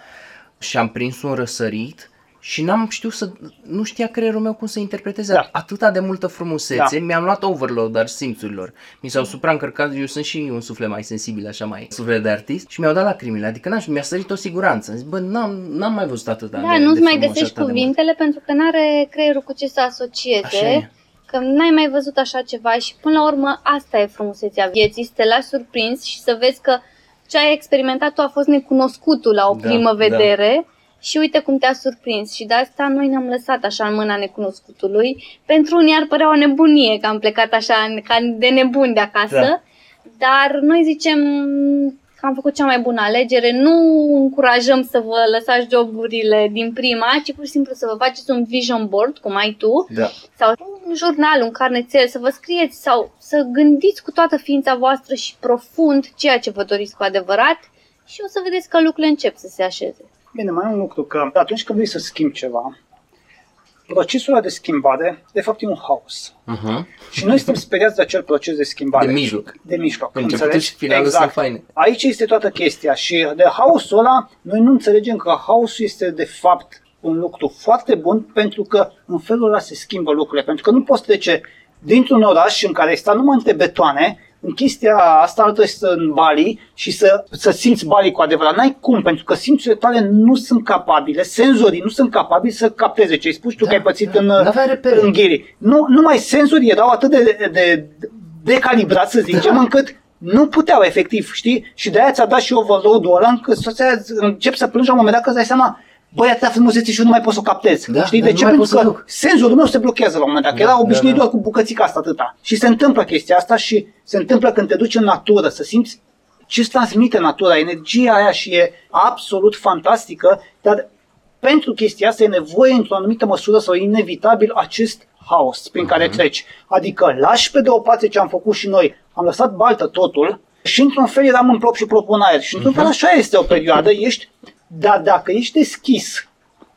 și am prins un răsărit și n-am știut să, nu știa creierul meu cum să interpreteze Da. atâta de multă frumusețe, Da. mi-am luat overload al simțurilor, mi s-au supraîncărcat, eu sunt și un suflet mai sensibil, așa mai suflet de artist și mi-au dat lacrimile, adică n-am știut, mi-a sărit o siguranță, am zis, bă, n-am, n-am mai văzut atâta Da, de, nu-ți de mai frumos și găsești atât de mult. cuvintele pentru că n-are creierul cu ce să Așa asocieze. e. Că n-ai mai văzut așa ceva și până la urmă asta e frumusețea vieții, să te lași surprins și să vezi că ce ai experimentat tu a fost necunoscutul la o Da, primă da. vedere și uite cum te-a surprins și de asta noi ne-am lăsat așa în mâna necunoscutului. Pentru unii ar părea o nebunie că am plecat așa ca de nebuni de acasă, Da. dar noi zicem că am făcut cea mai bună alegere, nu încurajăm să vă lăsați joburile din prima, ci pur și simplu să vă faceți un vision board, cum ai tu, Da. sau un jurnal, un carnețel, să vă scrieți sau să gândiți cu toată ființa voastră și profund ceea ce vă doriți cu adevărat și o să vedeți că lucrurile încep să se așeze. Bine, mai e un lucru, că atunci când vrei să schimbi ceva, procesul ăla de schimbare, de fapt, e un haos. Uh-huh. Și noi suntem speriați de acel proces de schimbare. De mijloc. De mijloc. Începutul înțelegi? și finalul exact. sunt faine. Aici este toată chestia și de haosul ăla, noi nu înțelegem că haosul este de fapt un lucru foarte bun pentru că în felul ăla se schimbă lucrurile. Pentru că nu poți trece dintr-un oraș în care stă numai între betoane, în chestia asta altă este în Bali și să, să simți Bali cu adevărat. N-ai cum, pentru că simțurile tale nu sunt capabile, senzorii nu sunt capabili să capteze ce ai spus tu Da, că ai pățit da. în, N-aveai repere. în ghiri. Nu, numai senzorii erau atât de, de, de decalibrați, să zicem, încât nu puteau efectiv, știi? Și de aia ți-a dat și overload-ul ăla încât soția încep să plângi la un moment dat că îți dai seama Băi, atâta frumusețe și eu nu mai pot să o captez. Da, Știi da, de nu ce? mai Pentru pot să că duc. senzorul meu se blochează la un moment dat. Că Da, era obișnuit da, da. doar cu bucățica asta atâta. Și se întâmplă chestia asta și se întâmplă când te duci în natură să simți ce îți transmite natura, energia aia și e absolut fantastică, dar pentru chestia asta e nevoie într-o anumită măsură sau inevitabil acest haos prin care treci. Adică lași pe de o parte ce am făcut și noi, am lăsat baltă totul și într-un fel eram în plop și plop în aer. Și într-un fel așa este o perioadă, ești, dar dacă ești deschis,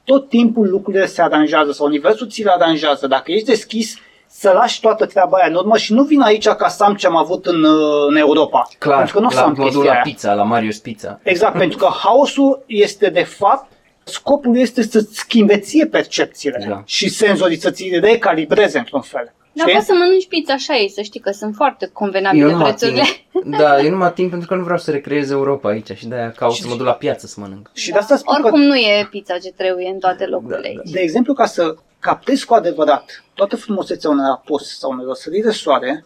tot timpul lucrurile se aranjează sau universul ți le aranjează. Dacă ești deschis, să lași toată treaba aia în urmă și nu vin aici ca să am ce am avut în, uh, în Europa. Clar, pentru că nu o să la am modul chestia la aia. pizza, la Marius Pizza. Exact, pentru că haosul este de fapt, scopul este să-ți schimbe ție percepțiile Da. și senzorii să ți recalibreze într-un fel. Dar Știi? poți să mănânci pizza așa ei, să știi că sunt foarte convenabile Eu nu mă ating. prețurile. Da, eu nu mă ating pentru că nu vreau să recreez Europa aici și de-aia caut să mă duc la piață să mănânc. Și de asta spun Oricum că, nu e pizza ce trebuie în toate locurile Da, aici. de exemplu, ca să captezi cu adevărat toată frumusețea unui apus sau unei răsărit de soare,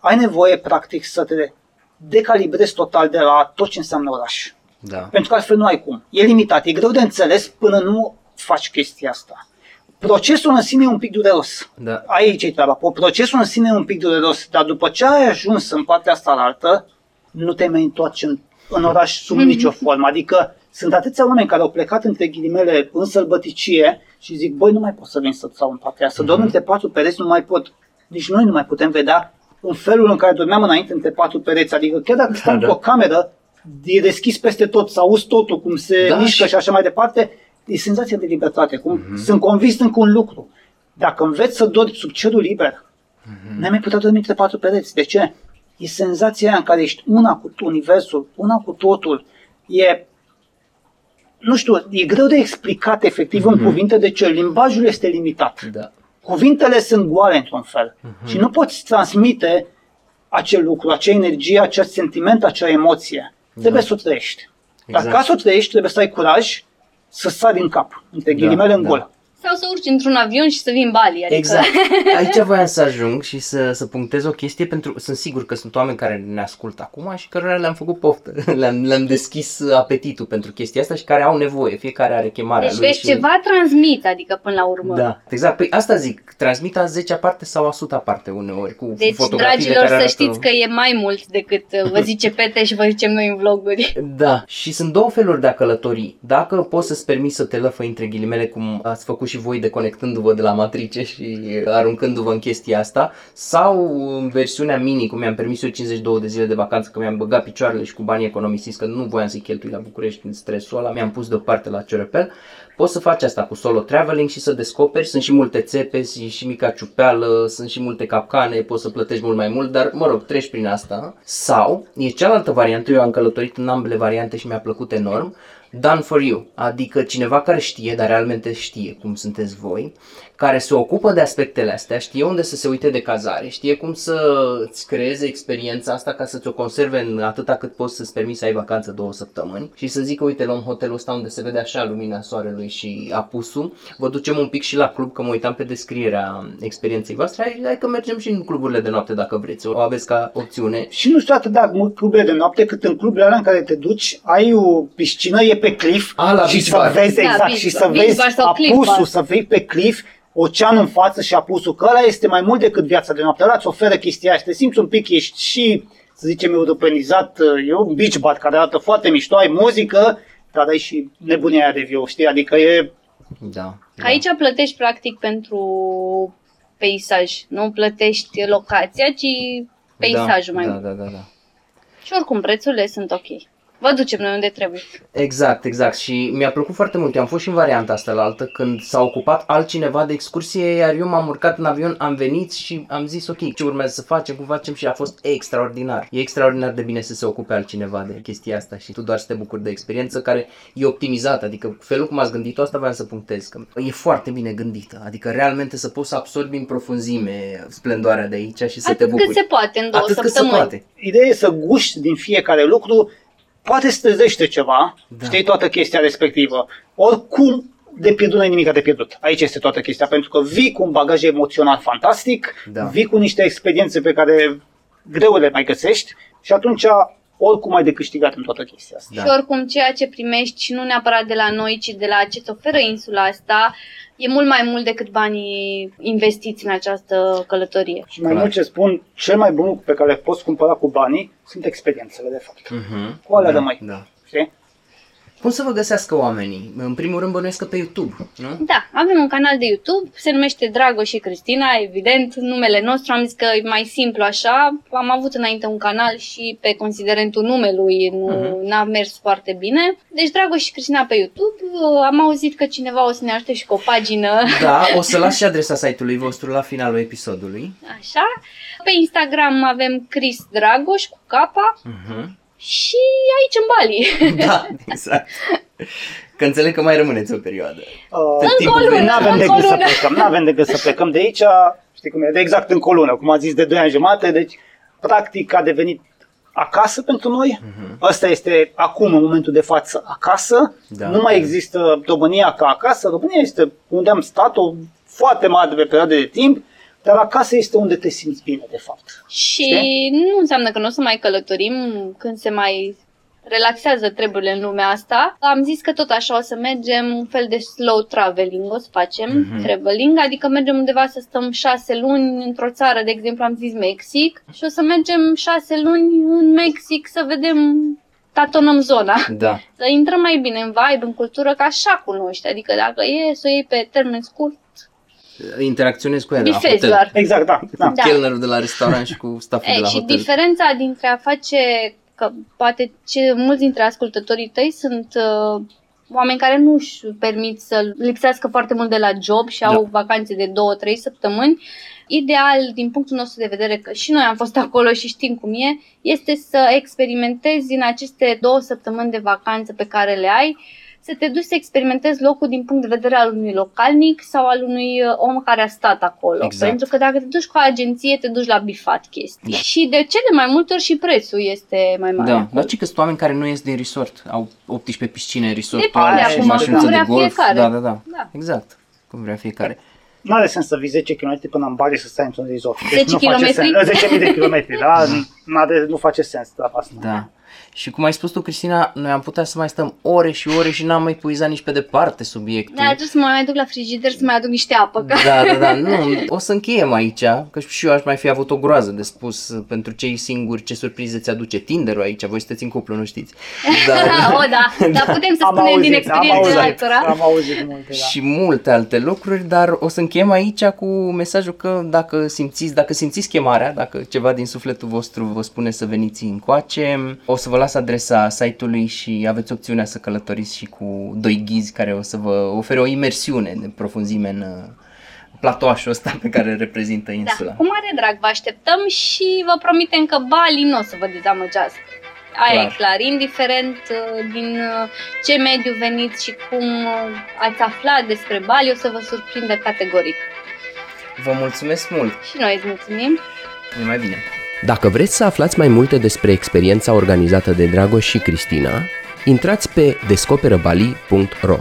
ai nevoie, practic, să te decalibrezi total de la tot ce înseamnă oraș. Da. Pentru că altfel nu ai cum. E limitat, e greu de înțeles până nu faci chestia asta. Procesul în sine e un pic dureros. Da. Aici e treaba. Procesul în sine e un pic dureros, dar după ce ai ajuns în partea asta altă, nu te mai întoarci în, în oraș sub nicio formă. Adică sunt atâția oameni care au plecat între ghilimele în sălbăticie și zic, băi, nu mai pot să vin să stau în partea asta, să dorm între patru pereți, nu mai pot. Nici noi nu mai putem vedea în felul în care dormeam înainte între patru pereți. Adică chiar dacă stau Da. într-o cameră, e deschis peste tot, să auzi totul, cum se Da, mișcă și- și așa mai departe, e senzația de libertate. Cum Mhm. Sunt convins încă un lucru. Dacă înveți să dormi sub cerul liber, Mhm. n-ai mai putea dormi între patru pereți. De ce? E senzația aia în care ești una cu universul, una cu totul. E, nu știu, e greu de explicat efectiv în cuvinte de ce limbajul este limitat. Da. Cuvintele sunt goale într-un fel Mhm. și nu poți transmite acel lucru, acea energie, acel sentiment, acea emoție. Trebuie să o trăiești. Dar Da. Exact. ca să o trăiești, trebuie să ai curaj să sari în cap, între Da, ghilimele în da. gol. Sau să urci într-un avion și să vii în Bali. Adică... Exact. Aici voiam să ajung și să, să punctez o chestie pentru sunt sigur că sunt oameni care ne ascultă acum și cărora le-am făcut poftă. Le-am, le-am deschis apetitul pentru chestia asta și care au nevoie. Fiecare are chemarea Deci lui. vezi, și... ceva transmit, adică până la urmă. Da, exact. Păi asta zic, transmit a 10 parte sau a 100 parte uneori cu Deci, fotografiile dragilor, care să arată... știți că e mai mult decât uh, vă zice Pete și vă zicem noi în vloguri. Da, și sunt două feluri de a călători. Dacă poți să-ți permiți să te lăfăi între ghilimele, cum ați făcut și voi deconectându-vă de la matrice și aruncându-vă în chestia asta, sau în versiunea mini, cum mi-am permis eu 52 de zile de vacanță, că mi-am băgat picioarele și cu banii economisiți, că nu voiam să-i cheltui la București în stresul ăla, mi-am pus deoparte la Ciorepel, poți să faci asta cu solo traveling și să descoperi, sunt și multe țepe, și, și mica ciupeală, sunt și multe capcane, poți să plătești mult mai mult, dar mă rog, treci prin asta. Sau, e cealaltă variantă, eu am călătorit în ambele variante și mi-a plăcut enorm, done for you, adică cineva care știe, dar realmente știe cum sunteți voi, care se ocupă de aspectele astea, știe unde să se uite de cazare, știe cum să îți creeze experiența asta ca să ți-o conserve în atâta cât poți să-ți permiți să ai vacanță două săptămâni și să zică, uite, luăm hotelul ăsta unde se vede așa lumina soarelui și apusul, vă ducem un pic și la club, că mă uitam pe descrierea experienței voastre, hai, hai că mergem și în cluburile de noapte dacă vreți, o aveți ca opțiune. Și nu știu atât de mult clubele de noapte, cât în cluburile alea în care te duci, ai o piscină, e pe cliff A, la și beach să bar. vezi, Da, exact, beach și bar. să Beach vezi bar sau cliff apusul, bar. să vii pe cliff, ocean în față și apusul, că ăla este mai mult decât viața de noapte, ăla îți oferă chestia aia și te simți un pic, ești și, să zicem, europenizat, e un beach bar care arată foarte mișto, ai muzică, dar ai și nebunia aia de viu, știi, adică e Da. Că aici plătești practic pentru peisaj, nu plătești locația, ci peisajul da, mai da, mult. da, da, da. Și oricum prețurile sunt ok. Vă ducem noi unde trebuie. Exact, exact. Și mi-a plăcut foarte mult. Eu am fost și în varianta asta la altă când s-a ocupat altcineva de excursie, iar eu m-am urcat în avion, am venit și am zis ok, ce urmează să facem, cum facem și a fost extraordinar. E extraordinar de bine să se ocupe altcineva de chestia asta și tu doar să te bucuri de experiență care e optimizată. Adică felul cum ați gândit-o, asta vreau să punctez, că e foarte bine gândită. Adică realmente să poți să absorbi în profunzime splendoarea de aici și să te Atât bucuri. cât se poate în două Atât cât se săptămâni. poate. Ideea e să guști din fiecare lucru, poate să trezește ceva, Da. da. știi toată chestia respectivă. Oricum, de pierdut nu ai nimic de pierdut. Aici este toată chestia, pentru că vii cu un bagaj emoțional fantastic, Da. vii cu niște experiențe pe care greu le mai găsești și atunci oricum ai de câștigat în toată chestia asta. Da. Și oricum ceea ce primești și nu neapărat de la noi, ci de la ce îți oferă insula asta, e mult mai mult decât banii investiți în această călătorie. Și mai Clar. mult ce spun, cel mai bun lucru pe care le poți cumpăra cu banii sunt experiențele, de fapt. Mhm. Cu alea da, rămâi. Da. Știi? Cum să vă găsească oamenii? În primul rând bănuiesc că pe YouTube, nu? Da, avem un canal de YouTube, se numește Dragoș și Cristina, evident, numele nostru, am zis că e mai simplu așa. Am avut înainte un canal și pe considerentul numelui nu Mhm. n-a mers foarte bine. Deci Dragoș și Cristina pe YouTube, am auzit că cineva o să ne ajute și cu o pagină Da, o să las și adresa site-ului vostru la finalul episodului. așa. Pe Instagram avem Chris Dragoș cu capa Mhm. Și aici în Bali. Da, exact. Că înțeleg că mai rămâneți o perioadă. Uh, timpul lună, vine. Nu avem încă decât o să lună. plecăm, nu avem decât să plecăm de aici, știi cum e, de exact încă o lună, cum a zis, de 2 ani jumate, deci practic a devenit acasă pentru noi. Mhm. Asta este acum, în momentul de față, acasă. Da. nu mai există România ca acasă. România este unde am stat o foarte mare de perioadă de timp, dar acasă este unde te simți bine, de fapt. Și nu înseamnă că nu o să mai călătorim când se mai relaxează treburile în lumea asta. Am zis că tot așa o să mergem un fel de slow traveling, o să facem Mhm. traveling, adică mergem undeva să stăm șase luni într-o țară, de exemplu am zis Mexic, și o să mergem șase luni în Mexic să vedem tatonăm zona. Da. Să intrăm mai bine în vibe, în cultură, că așa cunoști. Adică dacă e să o iei pe termen scurt, Interacționezi cu el la bifezi hotel. doar. Exact, da. da. Da. Chelnerul de la restaurant și cu stafful de E, la și hotel. diferența dintre a face, că poate ce mulți dintre ascultătorii tăi sunt uh, oameni care nu își permit să lipsească foarte mult de la job și au vacanțe de 2-3 săptămâni. Ideal, din punctul nostru de vedere, că și noi am fost acolo și știm cum e, este să experimentezi în aceste două săptămâni de vacanță pe care le ai, să te duci să experimentezi locul din punct de vedere al unui localnic sau al unui uh, om care a stat acolo. Exact. Pentru că dacă te duci cu o agenție, te duci la bifat chestii. Da. Și de cele mai multe ori și prețul este mai mare. Da, dar ci că sunt oameni care nu ies din resort, au 18 piscine în resort, Depinde acum, și mașinuță cum de vrea golf. fiecare. Da, da, da, Da. Exact. cum vrea fiecare. Nu are sens să vii 10 km până în Bali să stai într-un resort. 10 nu face kilometri? sens. 10.000 de kilometri, da? N-are, nu face sens treaba asta. Da. Și cum ai spus tu, Cristina, noi am putea să mai stăm ore și ore și n-am mai puizat nici pe departe subiectul. Da, trebuie să mă mai duc la frigider să mai aduc niște apă. Că... Da, da, da, nu, o să încheiem aici, că și eu aș mai fi avut o groază de spus pentru cei singuri ce surprize ți aduce Tinder-ul aici, voi sunteți în cuplu, nu știți. Dar, o, da, dar putem să Am spunem din auzit, am experiența auzit, altora. am auzit multe, da. și multe alte lucruri, dar o să încheiem aici cu mesajul că dacă simțiți, dacă simțiți chemarea, dacă ceva din sufletul vostru vă spune să veniți încoace, o să vă las adresa site-ului și aveți opțiunea să călătoriți și cu doi ghizi care o să vă ofere o imersiune de profunzime în uh, platoașul ăsta pe care îl reprezintă insula. Da, cu mare drag vă așteptăm și vă promitem că Bali nu o să vă dezamăgească. Aia Clar. e clar, indiferent uh, din uh, ce mediu veniți și cum uh, ați aflat despre Bali, o să vă surprindă categoric. Vă mulțumesc mult! Și noi îți mulțumim. Numai bine! Dacă vreți să aflați mai multe despre experiența organizată de Dragoș și Cristina, intrați pe descoperăbali.ro